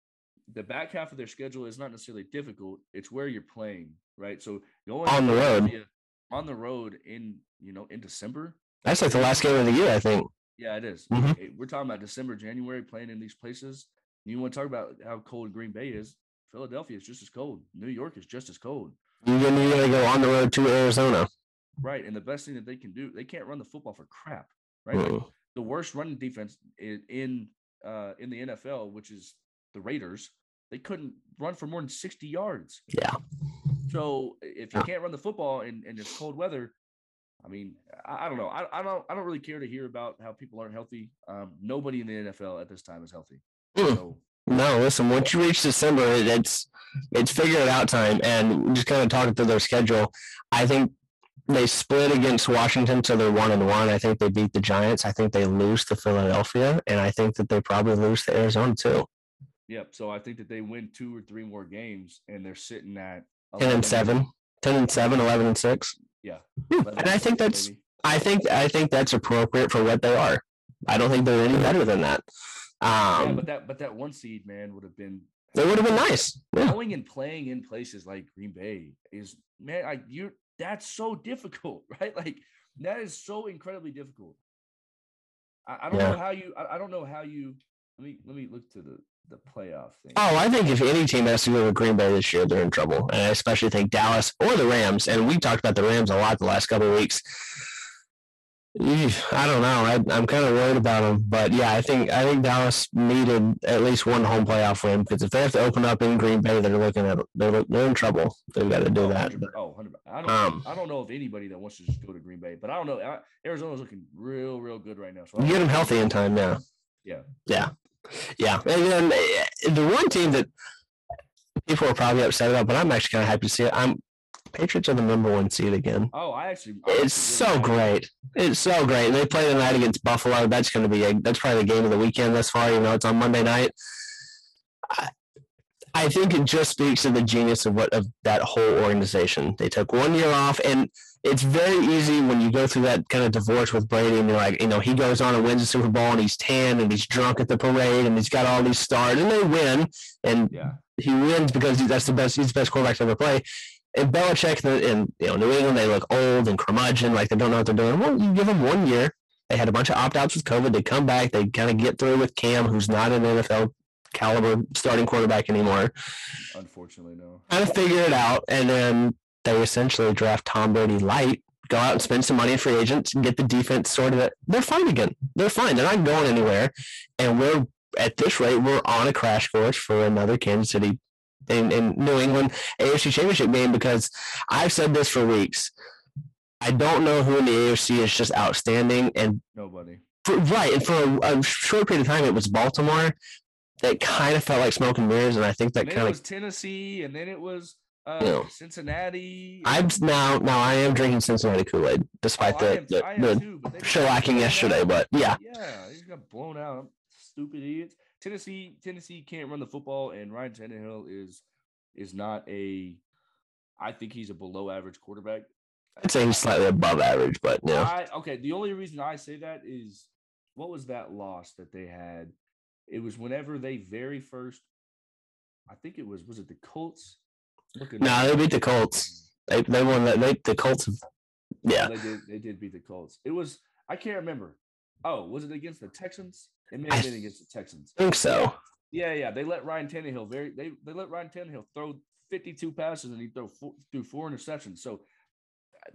the back half of their schedule is not necessarily difficult. It's where you're playing, right? So going on the road, on the road in you know in December. That's like the last game of the year, I think. Yeah, it is. Mm-hmm. We're talking about December, January, playing in these places. You want to talk about how cold Green Bay is? Philadelphia is just as cold. New York is just as cold. You're gonna go on the road to Arizona. Right, and the best thing that they can do, they can't run the football for crap. Right, like the worst running defense in in, uh, in the NFL, which is the Raiders, they couldn't run for more than sixty yards. Yeah. So if you can't run the football in, in this cold weather, I mean, I, I don't know. I, I, don't I don't really care to hear about how people aren't healthy. Um, nobody in the NFL at this time is healthy. Mm. So no, listen. Once you reach December, it's it's figure it out time, and just kind of talking through their schedule. I think they split against Washington, so they're one and one. I think they beat the Giants. I think they lose to Philadelphia, and I think that they probably lose to Arizona too. Yep. So I think that they win two or three more games, and they're sitting at 10 and 7 10 and 7 11 and 6 yeah and i think that's maybe. i think i think that's appropriate for what they are i don't think they're any better than that um, yeah, but that but that one seed man would have been. They would have been nice. Yeah. Going and playing in places like Green Bay is man, like you that's so difficult, right? Like that is so incredibly difficult. I, I don't yeah. know how you. I, I, don't know how you. Let me let me look to the the playoff thing. Oh, I think if any team has to go to Green Bay this year, they're in trouble, and I especially think Dallas or the Rams. And we talked about the Rams a lot the last couple of weeks. I don't know. I, am kind of worried about them, but yeah, I think I think Dallas needed at least one home playoff win because if they have to open up in Green Bay, they're looking at they're they're in trouble. They've got to do oh, that. Oh, 100 I don't um, I don't know if anybody that wants to just go to Green Bay, but I don't know. Arizona's looking real real good right now. So get them healthy in time, yeah. Yeah. Yeah. Yeah. And then eh, the one team that people are probably upset about, but I'm actually kind of happy to see it. I'm Patriots are the number one seed again. Oh, I actually. I it's so great. It's so great. And they play tonight against Buffalo. That's going to be a, that's probably the game of the weekend thus far. You know, it's on Monday night. I, I think it just speaks to the genius of what of that whole organization. They took one year off, and it's very easy when you go through that kind of divorce with Brady, and you're like, you know, he goes on and wins the Super Bowl, and he's tan, and he's drunk at the parade, and he's got all these stars, and they win, and yeah. he wins because that's the best. He's the best quarterback to ever play and Belichick and you know New England, they look old and curmudgeon, like they don't know what they're doing. Well, you give them one year. They had a bunch of opt outs with COVID. They come back. They kind of get through with Cam, who's not an NFL caliber starting quarterback anymore. Unfortunately, no. Kind of figure it out, and then they essentially draft Tom Brady light. Go out and spend some money in free agents and get the defense sorted. Out. They're fine again. They're fine. They're not going anywhere. And we're at this rate, we're on a crash course for another Kansas City in, in New England AFC Championship game because I've said this for weeks. I don't know who in the AFC is just outstanding and nobody. For, right, and for a, a, short period of time, it was Baltimore. That kind of felt like smoke and mirrors, and I think that kind of was Tennessee, and then it was uh, know, Cincinnati. I'm now now I am drinking Cincinnati Kool Aid, despite oh, the, am, the, the too, shellacking yesterday. Out. But yeah, yeah, he got blown out. Stupid idiots. Tennessee Tennessee can't run the football, and Ryan Tannehill is is not a. I think he's a below average quarterback. I'd say he's slightly above average, but yeah. I, okay, the only reason I say that is what was that loss that they had? It was whenever they very first. I think it was was it the Colts? No, nah, they beat the Colts. They they won that. They the Colts. Yeah, they did. They did beat the Colts. It was I can't remember Oh, was it against the Texans? It may have been against the Texans. I think so. Yeah, yeah. They let Ryan Tannehill very they they let Ryan Tannehill throw 52 passes and he throw four, threw four interceptions. So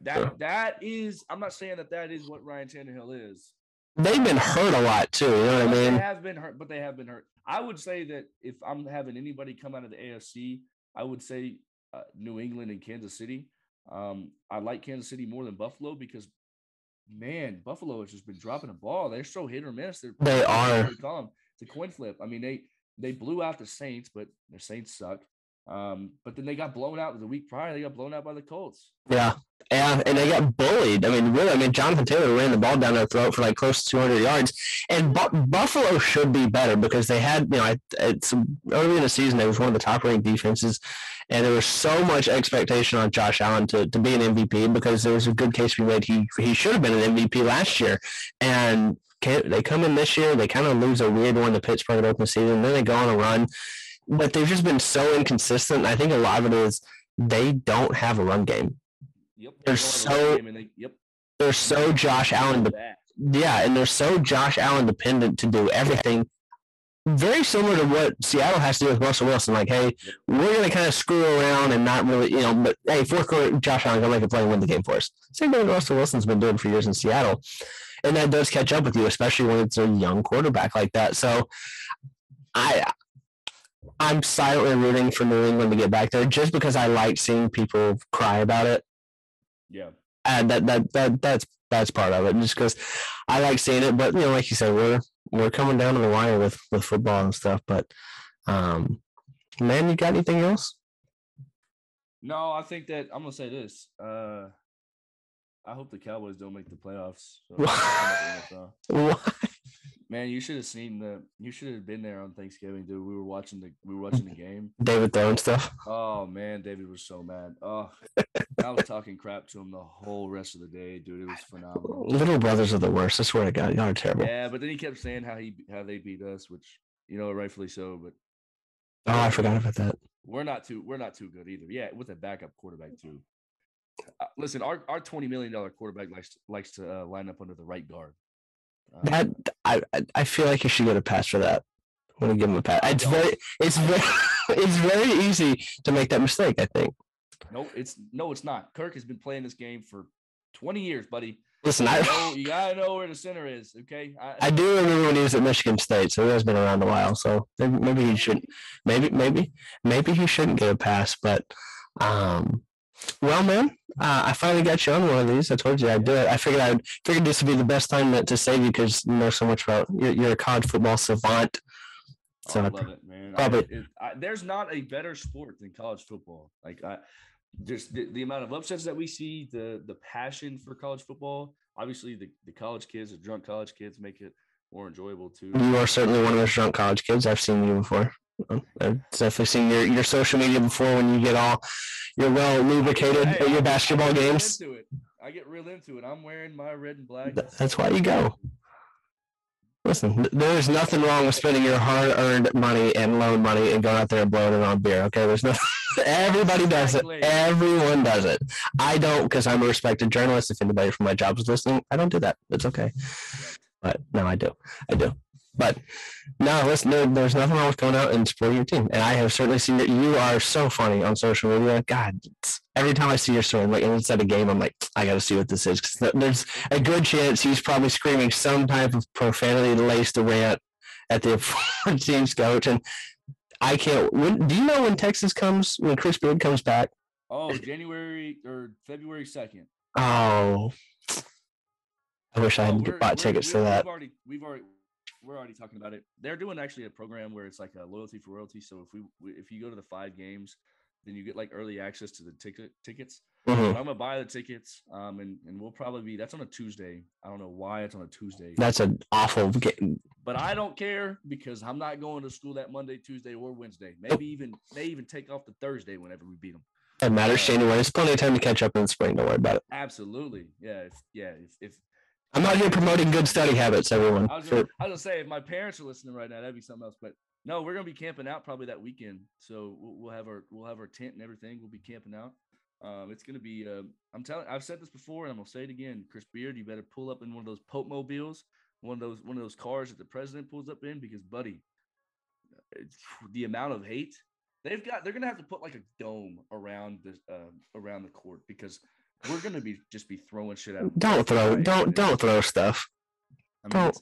that Sure. that is I'm not saying that that is what Ryan Tannehill is. They've been hurt a lot too. You know what I mean? They have been hurt, but they have been hurt. I would say that if I'm having anybody come out of the AFC, I would say uh, New England and Kansas City. Um, I like Kansas City more than Buffalo because, man, Buffalo has just been dropping the ball. They're so hit or miss. They're They are. what we call 'em. It's a coin flip. I mean, they they blew out the Saints, but the Saints suck. Um, but then they got blown out the week prior. They got blown out by the Colts. Yeah. Yeah, and they got bullied. I mean, really, I mean, Jonathan Taylor ran the ball down their throat for like close to 200 yards. And Bu- Buffalo should be better because they had, you know, it's early in the season, they was one of the top ranked defenses. And there was so much expectation on Josh Allen to, to be an MVP because there was a good case be made. He, he should have been an MVP last year. And they come in this year, they kind of lose a weird one to Pittsburgh to open season. Then they go on a run. But they've just been so inconsistent. I think a lot of it is they don't have a run game. Yep. They're going on the so- they, yep. They're so Josh Allen de- yeah, and they're so Josh Allen dependent to do everything. Very similar to what Seattle has to do with Russell Wilson. Like, hey, we're gonna kind of screw around and not really, you know, but hey, fourth quarter, Josh Allen gonna make a play and win the game for us. Same thing Russell Wilson's been doing for years in Seattle, and that does catch up with you, especially when it's a young quarterback like that. So, I, I'm silently rooting for New England to get back there just because I like seeing people cry about it Yeah. and that that that that's that's part of it. Just because I like seeing it, but you know, like you said, we're we're coming down to the wire with with football and stuff. But um, man, you got anything else? No, I think that I'm gonna say this. Uh I hope the Cowboys don't make the playoffs. So I'm Man, you should have seen the. You should have been there on Thanksgiving, dude. We were watching the. We were watching the game. David throwing stuff. Oh man, David was so mad. Oh, I was talking crap to him the whole rest of the day, dude. It was phenomenal. Little brothers are the worst. I swear to God, y'all are terrible. Yeah, but then he kept saying how he how they beat us, which you know, rightfully so. But Oh, I forgot about that. we're not too we're not too good either. Yeah, with a backup quarterback too. Uh, listen, our, our twenty million dollar quarterback likes to, likes to uh, line up under the right guard. That I I- I feel like you should get a pass for that. I'm gonna give him a pass. It's very it's very it's very easy to make that mistake. I think. no, it's no, it's not. Kirk has been playing this game for twenty years, buddy. Listen, You, I. know, you gotta know where the center is. Okay, I do remember when he was at Michigan State, so he has been around a while. So maybe, maybe he shouldn't. Maybe maybe maybe he shouldn't get a pass. But um, well, man, uh, I finally got you on one of these. I told you I'd do it. I figured I figured this would be the best time to, to save you because you know so much about. You're, you're a college football savant. Oh, So I I love it, man. I- it- I- there's not a better sport than college football. Like I, just the, the amount of upsets that we see, the the passion for college football. Obviously, the, the college kids, the drunk college kids, make it more enjoyable too. You are certainly one of those drunk college kids. I've seen you before. I've definitely seen your, your social media before when you get all you're well lubricated Hey, at your basketball games. Into it. I get real into it. I'm wearing my red and black. That's why you go. Listen, there's nothing wrong with spending your hard-earned money and loan money and going out there and blowing it on beer. Okay, there's no. Everybody does it. Everyone does it. I don't because I'm a respected journalist. If anybody from my job is listening, I don't do that. It's okay. But no, I do. I do. But no, listen, there, there's nothing wrong with going out and supporting your team. And I have certainly seen that you are so funny on social media. God, every time I see your story, like, and it's at a game, I'm like, I got to see what this is. Because there's a good chance he's probably screaming some type of profanity laced rant at the team's coach. And I can't. When, do you know when Texas comes, when Chris Beard comes back? Oh, January or February second. Oh, I wish I Oh, had bought tickets to that. We've already, we've already, we're already talking about it. They're doing actually a program where it's like a loyalty for royalty. So if we, if you go to the five games, then you get like early access to the ticket tickets. Mhm. But I'm gonna buy the tickets, um, and and we'll probably be. That's on a Tuesday. I don't know why it's on a Tuesday, That's an awful game. but I don't care because I'm not going to school that Monday, Tuesday, or Wednesday. Maybe even may even take off the Thursday whenever we beat them. It matters January. There's plenty of time to catch up in the spring. Don't worry about it. Absolutely, yeah, if, yeah. If, if I'm not here promoting good study habits, everyone. I was, gonna, I was gonna say if my parents are listening right now, that'd be something else. But no, we're gonna be camping out probably that weekend. So we'll, we'll have our we'll have our tent and everything. We'll be camping out. Um, it's gonna be. Uh, I'm telling. I've said this before, and I'm gonna say it again. Chris Beard, you better pull up in one of those Pope mobiles one of those one of those cars that the president pulls up in because, buddy, the amount of hate they've got, they're gonna have to put like a dome around the uh, around the court because we're gonna be just be throwing shit at. Don't throw, don't don't throw stuff. I mean, don't.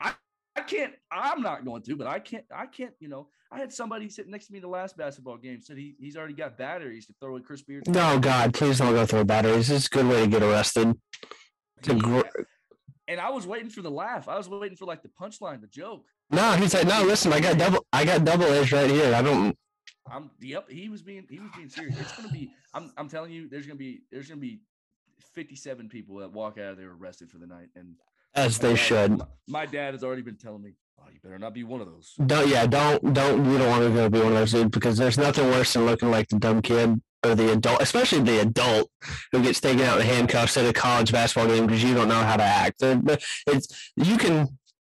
I I can't. I'm not going to, but I can't. I can't. You know, I had somebody sitting next to me the last basketball game said he, he's already got batteries to throw at Chris Beard. No, God, please don't go throw batteries. It's a good way to get arrested. Gr- and I was waiting for the laugh. I was waiting for like the punchline, the joke. No, he's like, no, listen, I got double, I got double edge right here. I don't. I'm yep. He was being he was being serious. It's gonna be. I'm I'm telling you, there's gonna be there's gonna be 57 people that walk out of there arrested for the night, and as they dad, should. My, my, dad has already been telling me, "Oh, you better not be one of those." Don't yeah, don't don't you don't want to go be one of those dudes because there's nothing worse than looking like the dumb kid or the adult, especially the adult who gets taken out in handcuffs at a college basketball game because you don't know how to act. It's you can.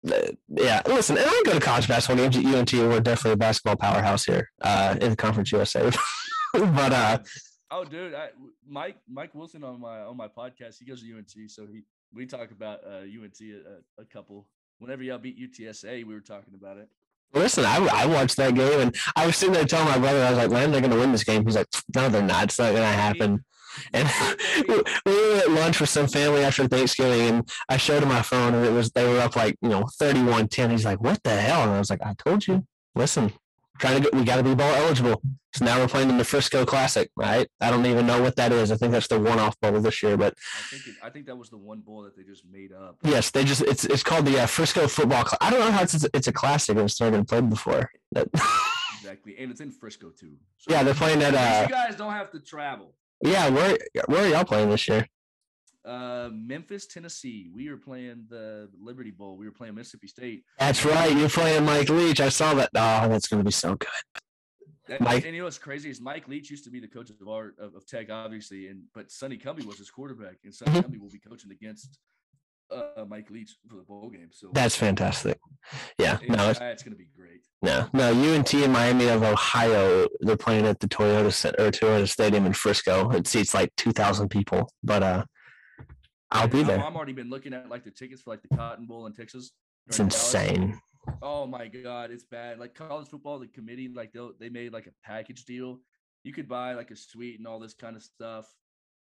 Uh, yeah, listen, and I go to college basketball games at UNT. We're definitely a basketball powerhouse here uh, in the Conference USA. but uh, oh, dude, I, Mike Mike Wilson on my on my podcast, he goes to UNT, so he we talk about uh, UNT a, a couple. Whenever y'all beat UTSA, we were talking about it. Listen, I, I watched that game and I was sitting there telling my brother, I was like, man, they're going to win this game. He's like, no, they're not. It's not going to happen. And we were at lunch with some family after Thanksgiving and I showed him my phone and it was, they were up like, you know, 31 10. He's like, what the hell? And I was like, I told you, listen, trying to get, we got to be bowl eligible. So now we're playing in the Frisco Classic, right? I don't even know what that is. I think that's the one-off bowl this year, but I think it, I think that was the one bowl that they just made up. Yes, they just it's it's called the uh, Frisco Football. Cl- I don't know how it's it's a classic. It's never been played before. exactly, and it's in Frisco too. So yeah, they're playing at. Uh, you guys don't have to travel. Yeah, where where are y'all playing this year? Uh, Memphis, Tennessee. We were playing the Liberty Bowl. We were playing Mississippi State. That's right. You're playing Mike Leach. I saw that. Oh, that's going to be so good. And, Mike, and you know what's crazy is Mike Leach used to be the coach of our of, of Tech, obviously, and but Sonny Cumbie was his quarterback, and Sonny mm-hmm. Cumbie will be coaching against uh, Mike Leach for the bowl game. So that's fantastic. Yeah, it's, no, it's, it's going to be great. No, no, UNT and Miami of Ohio, they're playing at the Toyota Center, or Toyota Stadium in Frisco. It seats like two thousand people, but uh, I'll be there. I'm already been looking at like the tickets for like the Cotton Bowl in Texas. It's insane. Oh my god, it's bad. Like college football, the committee like they they made like a package deal. You could buy like a suite and all this kind of stuff.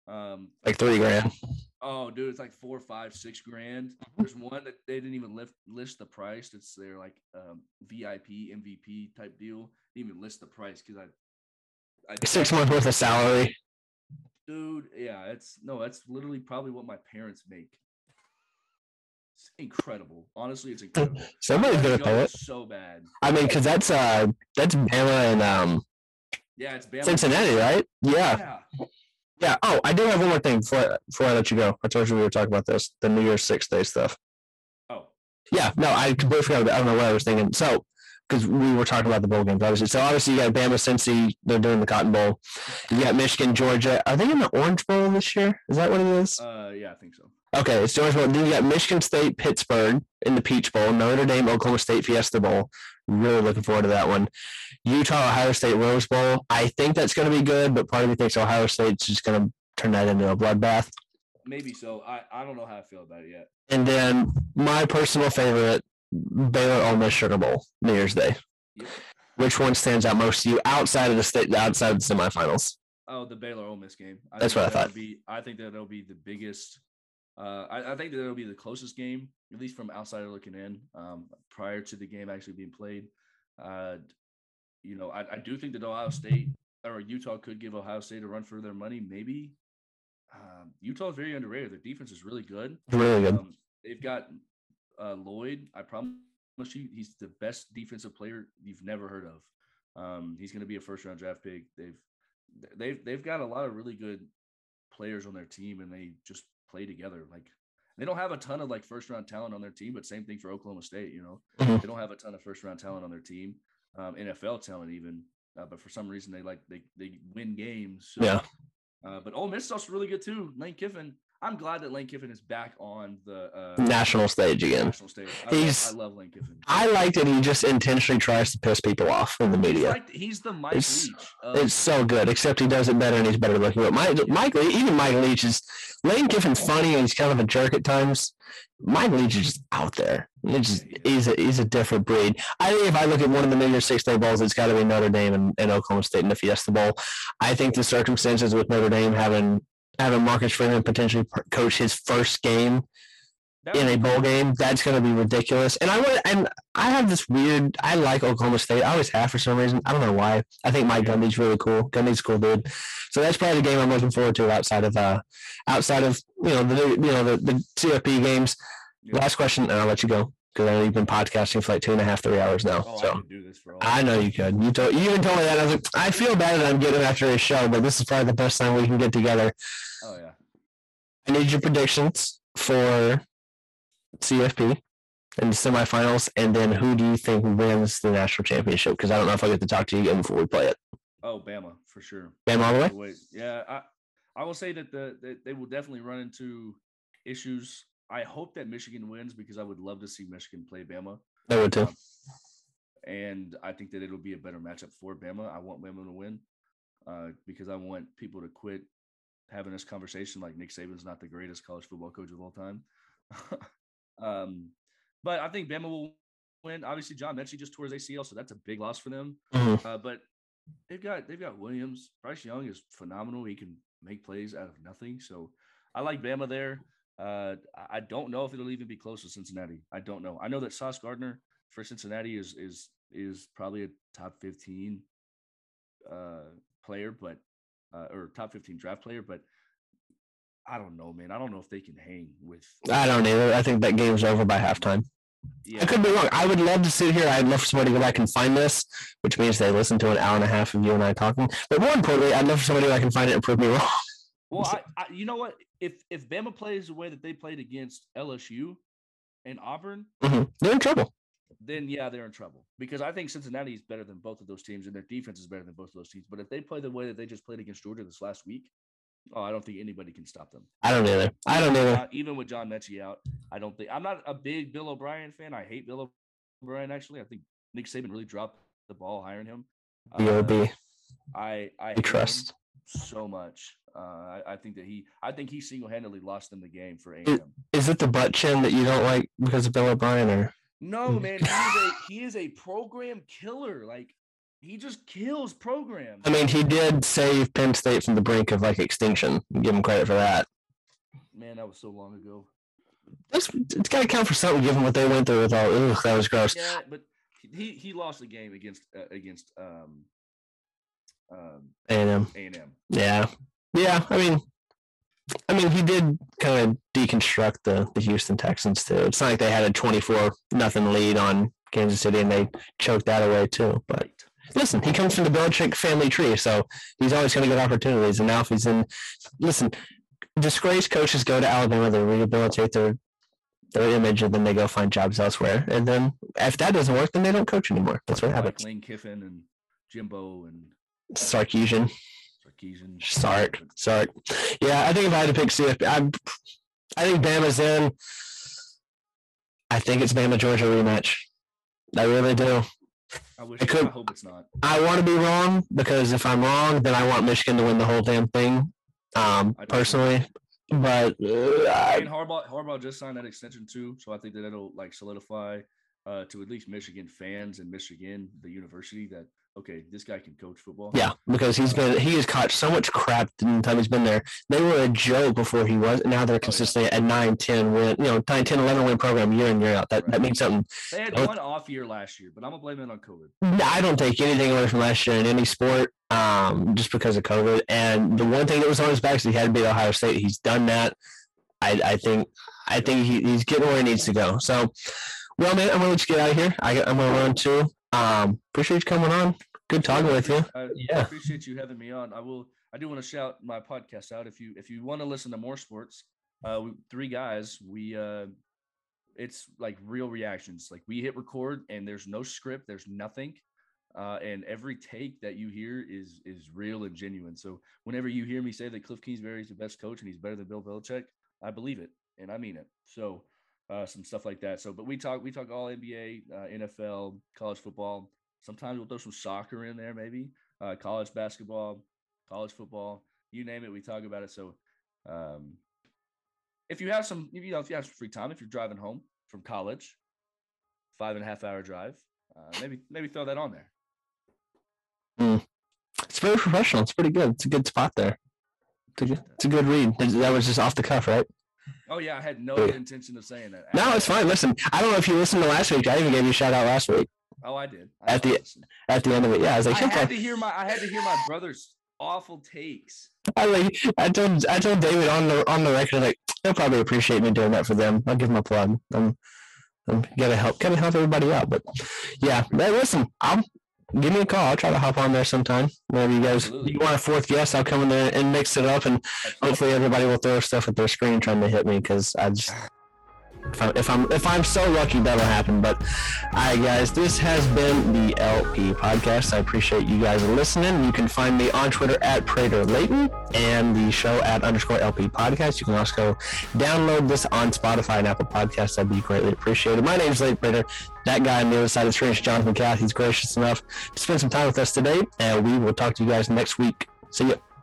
Um, like three grand. Oh, dude, it's like four, five, six grand. Mm-hmm. There's one that they didn't even lift list the price. It's their like um, VIP MVP type deal. They didn't even list the price because I, I six months worth of salary dude. Yeah, it's no, that's literally probably what my parents make. It's incredible. Honestly, it's incredible. Somebody's gonna pay it. So bad. I mean, because that's uh, that's Bama and um, yeah, it's Bama. Cincinnati, right? Yeah. yeah. Yeah. Oh, I do have one more thing before before I let you go. I told you we were talking about this, the New Year's Six Day stuff. Oh. Yeah. No, I completely forgot. about, I don't know what I was thinking. So because we were talking about the bowl games, obviously. So obviously you got Bama, Cincy, they're doing the Cotton Bowl. You got Michigan, Georgia. Are they in the Orange Bowl this year? Is that what it is? Uh, yeah, I think so. Okay, it's Orange Bowl. Then you got Michigan State, Pittsburgh in the Peach Bowl, Notre Dame, Oklahoma State Fiesta Bowl. Really looking forward to that one. Utah, Ohio State Rose Bowl. I think that's going to be good, but part of me thinks Ohio State's just going to turn that into a bloodbath. Maybe so. I, I don't know how I feel about it yet. And then my personal favorite, Baylor Ole Miss Sugar Bowl, New Year's Day. Yep. Which one stands out most to you outside of the state, outside of the semifinals? Oh, the Baylor Ole Miss game. I That's what I thought. Be, I think that it'll be the biggest. Uh, I, I, think that it'll be the closest game, at least from outsider looking in, um, prior to the game actually being played. Uh, you know, I, I do think that Ohio State or Utah could give Ohio State a run for their money. Maybe um, Utah is very underrated. Their defense is really good. Really good. Um, they've got uh, Lloyd. I promise you, he's the best defensive player you've never heard of. Um, he's going to be a first round draft pick. They've they've they've got a lot of really good players on their team, and they just play together. Like they don't have a ton of like first round talent on their team, but same thing for Oklahoma State. You know, mm-hmm. they don't have a ton of first round talent on their team, um, NFL talent even. Uh, but for some reason, they like they they win games. So, yeah. Uh, but Ole Miss is also really good too. Lane Kiffin. I'm glad that Lane Kiffin is back on the uh, national stage again. national stage. I, He's- love, I love Lane Kiffin. I like that he just intentionally tries to piss people off in the He's, media. like, he's the Mike It's- Leach. Of, It's so good, except he does it better and he's better looking. But Mike, Mike, Le- even Mike Leach is Lane Kiffin's funny and he's kind of a jerk at times. Mike Leach is just out there. He's just he's a he's a different breed. I think if I look at one of the major Six Day bowls, it's got to be Notre Dame and, and Oklahoma State in the Fiesta Bowl. I think the circumstances with Notre Dame having having Marcus Freeman potentially coach his first game that in a bowl game. That's going to be ridiculous. And I would, and I have this weird. I like Oklahoma State. I always have for some reason. I don't know why. I think Mike Gundy's really cool. Gundy's a cool dude. So that's probably the game I'm looking forward to outside of uh outside of you know the you know the, the CFP games. Yeah. Last question, and I'll let you go because I know you've been podcasting for like two and a half, three hours now. Oh, I so. could do this for all. I know you could. You told you even told me that. I was like, I feel bad that I'm getting after his show, but this is probably the best time we can get together. oh yeah. I need your predictions for CFP and the semifinals, and then who do you think wins the national championship? Because I don't know if I get to talk to you again before we play it. Oh, Bama for sure. Bam all the way. Yeah, I I will say that the that they will definitely run into issues. I hope that Michigan wins because I would love to see Michigan play Bama, I would too. and I think that it'll be a better matchup for Bama. I want Bama to win uh, because I want people to quit having this conversation like Nick Saban's not the greatest college football coach of all time. um, but I think Bama will win. Obviously, John Metchie just tore his ACL, so that's a big loss for them. Mhm. Uh, but they've got they've got Williams. Bryce Young is phenomenal. He can make plays out of nothing. So I like Bama there. Uh, I- don't know if it'll even be close to Cincinnati. I don't know. I know that Sauce Gardner for Cincinnati is is is probably a top fifteen uh, player, but uh, or top fifteen draft player, but I don't know, man. I don't know if they can hang with. I don't either. I think that game's over by halftime. Yeah, I could be wrong. I would love to sit here. I'd love for somebody to go back and find this, which means they listen to an hour and a half of you and I talking. But more importantly, I'd love for somebody that I can find it and prove me wrong. Well, I, I, you know what? If if Bama plays the way that they played against LSU and Auburn, Mhm. They're in trouble. then yeah, they're in trouble because I think Cincinnati is better than both of those teams, and their defense is better than both of those teams. But if they play the way that they just played against Georgia this last week, oh, I don't think anybody can stop them. I don't either. I don't either. Uh, even with John Metchie out, I don't think I'm not a big Bill O'Brien fan. I hate Bill O'Brien actually. I think Nick Saban really dropped the ball hiring him. Uh, B.O.B. I I We him trust. So much. Uh, I, I think that he I think he single handedly lost them the game for A&M. Is it the butt chin that you don't like because of Bill O'Brien or? No, man, he is a he is a program killer. Like he just kills programs. I mean, he did save Penn State from the brink of like extinction. Give him credit for that. man, that was so long ago. That's it's got to count for something, given what they went through with all. Ugh, that was gross. Yeah, but he he lost the game against uh, against um um And um, A and M. yeah, yeah. I mean, I mean, he did kind of deconstruct the the Houston Texans too. It's not like they had a twenty four nothing lead on Kansas City and they choked that away too. But listen, he comes from the Belichick family tree, so he's always going to get opportunities. And now if he's in, listen, disgraced coaches go to Alabama, they rehabilitate their their image, and then they go find jobs elsewhere. And then if that doesn't work, then they don't coach anymore. That's what Like happens. Lane Kiffin and Jimbo and Sarkisian, Sarkisian. Sark, Sark. Yeah, I think if I had to pick CFP, I, I think Bama's in. I think it's Bama Georgia rematch. I really do. I wish. it could- I hope it's not. I want to be wrong because if I'm wrong, then I want Michigan to win the whole damn thing. Um, I personally, but uh, I- And Harbaugh Harbaugh just signed that extension too, so I think that that'll like solidify uh, to at least Michigan fans and Michigan, the university, that okay, this guy can coach football. yeah, because he's been he has caught so much crap in the time he's been there. They were a joke before he was. and Now they're consistently at 9, 10 win, you know, 9, 10, 11 win program year in year out. That that means something. They had Oh. one off year last year, but I'm gonna blame it on COVID. I don't take anything away from last year in any sport, um, just because of COVID. And the one thing that was on his back is he had to beat Ohio State. He's done that. I, I think I think he, he's getting where he needs to go. So, well, man, I'm gonna let you get out of here. I, I'm gonna run too. Um, appreciate you coming on. Good talking with you. I Yeah. appreciate you having me on. I will. I do want to shout my podcast out. If you if you want to listen to more sports, uh, we, three guys. We uh, it's like real reactions. Like we hit record and there's no script. There's nothing. Uh, and every take that you hear is is real and genuine. So whenever you hear me say that Cliff Kingsbury is the best coach and he's better than Bill Belichick, I believe it and I mean it. So uh, some stuff like that. So, but we talk we talk all NBA, uh, NFL, college football. Sometimes we'll throw some soccer in there, maybe uh, college basketball, college football, you name it. We talk about it. So, um, if you have some, you know, if you have some free time, if you're driving home from college, five and a half hour drive, uh, maybe maybe throw that on there. Mm. It's very professional. It's pretty good. It's a good spot there. It's a good, it's a good read. That was just off the cuff, right? Oh yeah, I had no intention of saying that. No, it's fine. Listen, I don't know if you listened to last week. I even gave you a shout out last week. Oh, I did. I at the listen. at the end of it, yeah, I was like, I had to hear my I had to hear my brother's awful takes. I like I told I told David on the on the record like he'll probably appreciate me doing that for them. I'll give him a plug. I'm, I'm gotta help gotta help everybody out. But yeah, listen, I'm give me a call. I'll try to hop on there sometime. Whenever you guys Absolutely. you want a fourth guest, I'll come in there and mix it up, and hopefully everybody will throw stuff at their screen trying to hit me because I just if I'm, if I'm if I'm so lucky, that'll happen. But all right, guys, this has been the LP podcast. I appreciate you guys listening. You can find me on Twitter at Prater Layton and the show at underscore LP podcast. You can also download this on Spotify and Apple Podcasts. That'd be greatly appreciated. My name is Leighton Prater. That guy on the other side of the screen is Jonathan Kath. He's gracious enough to spend some time with us today, and we will talk to you guys next week. See you.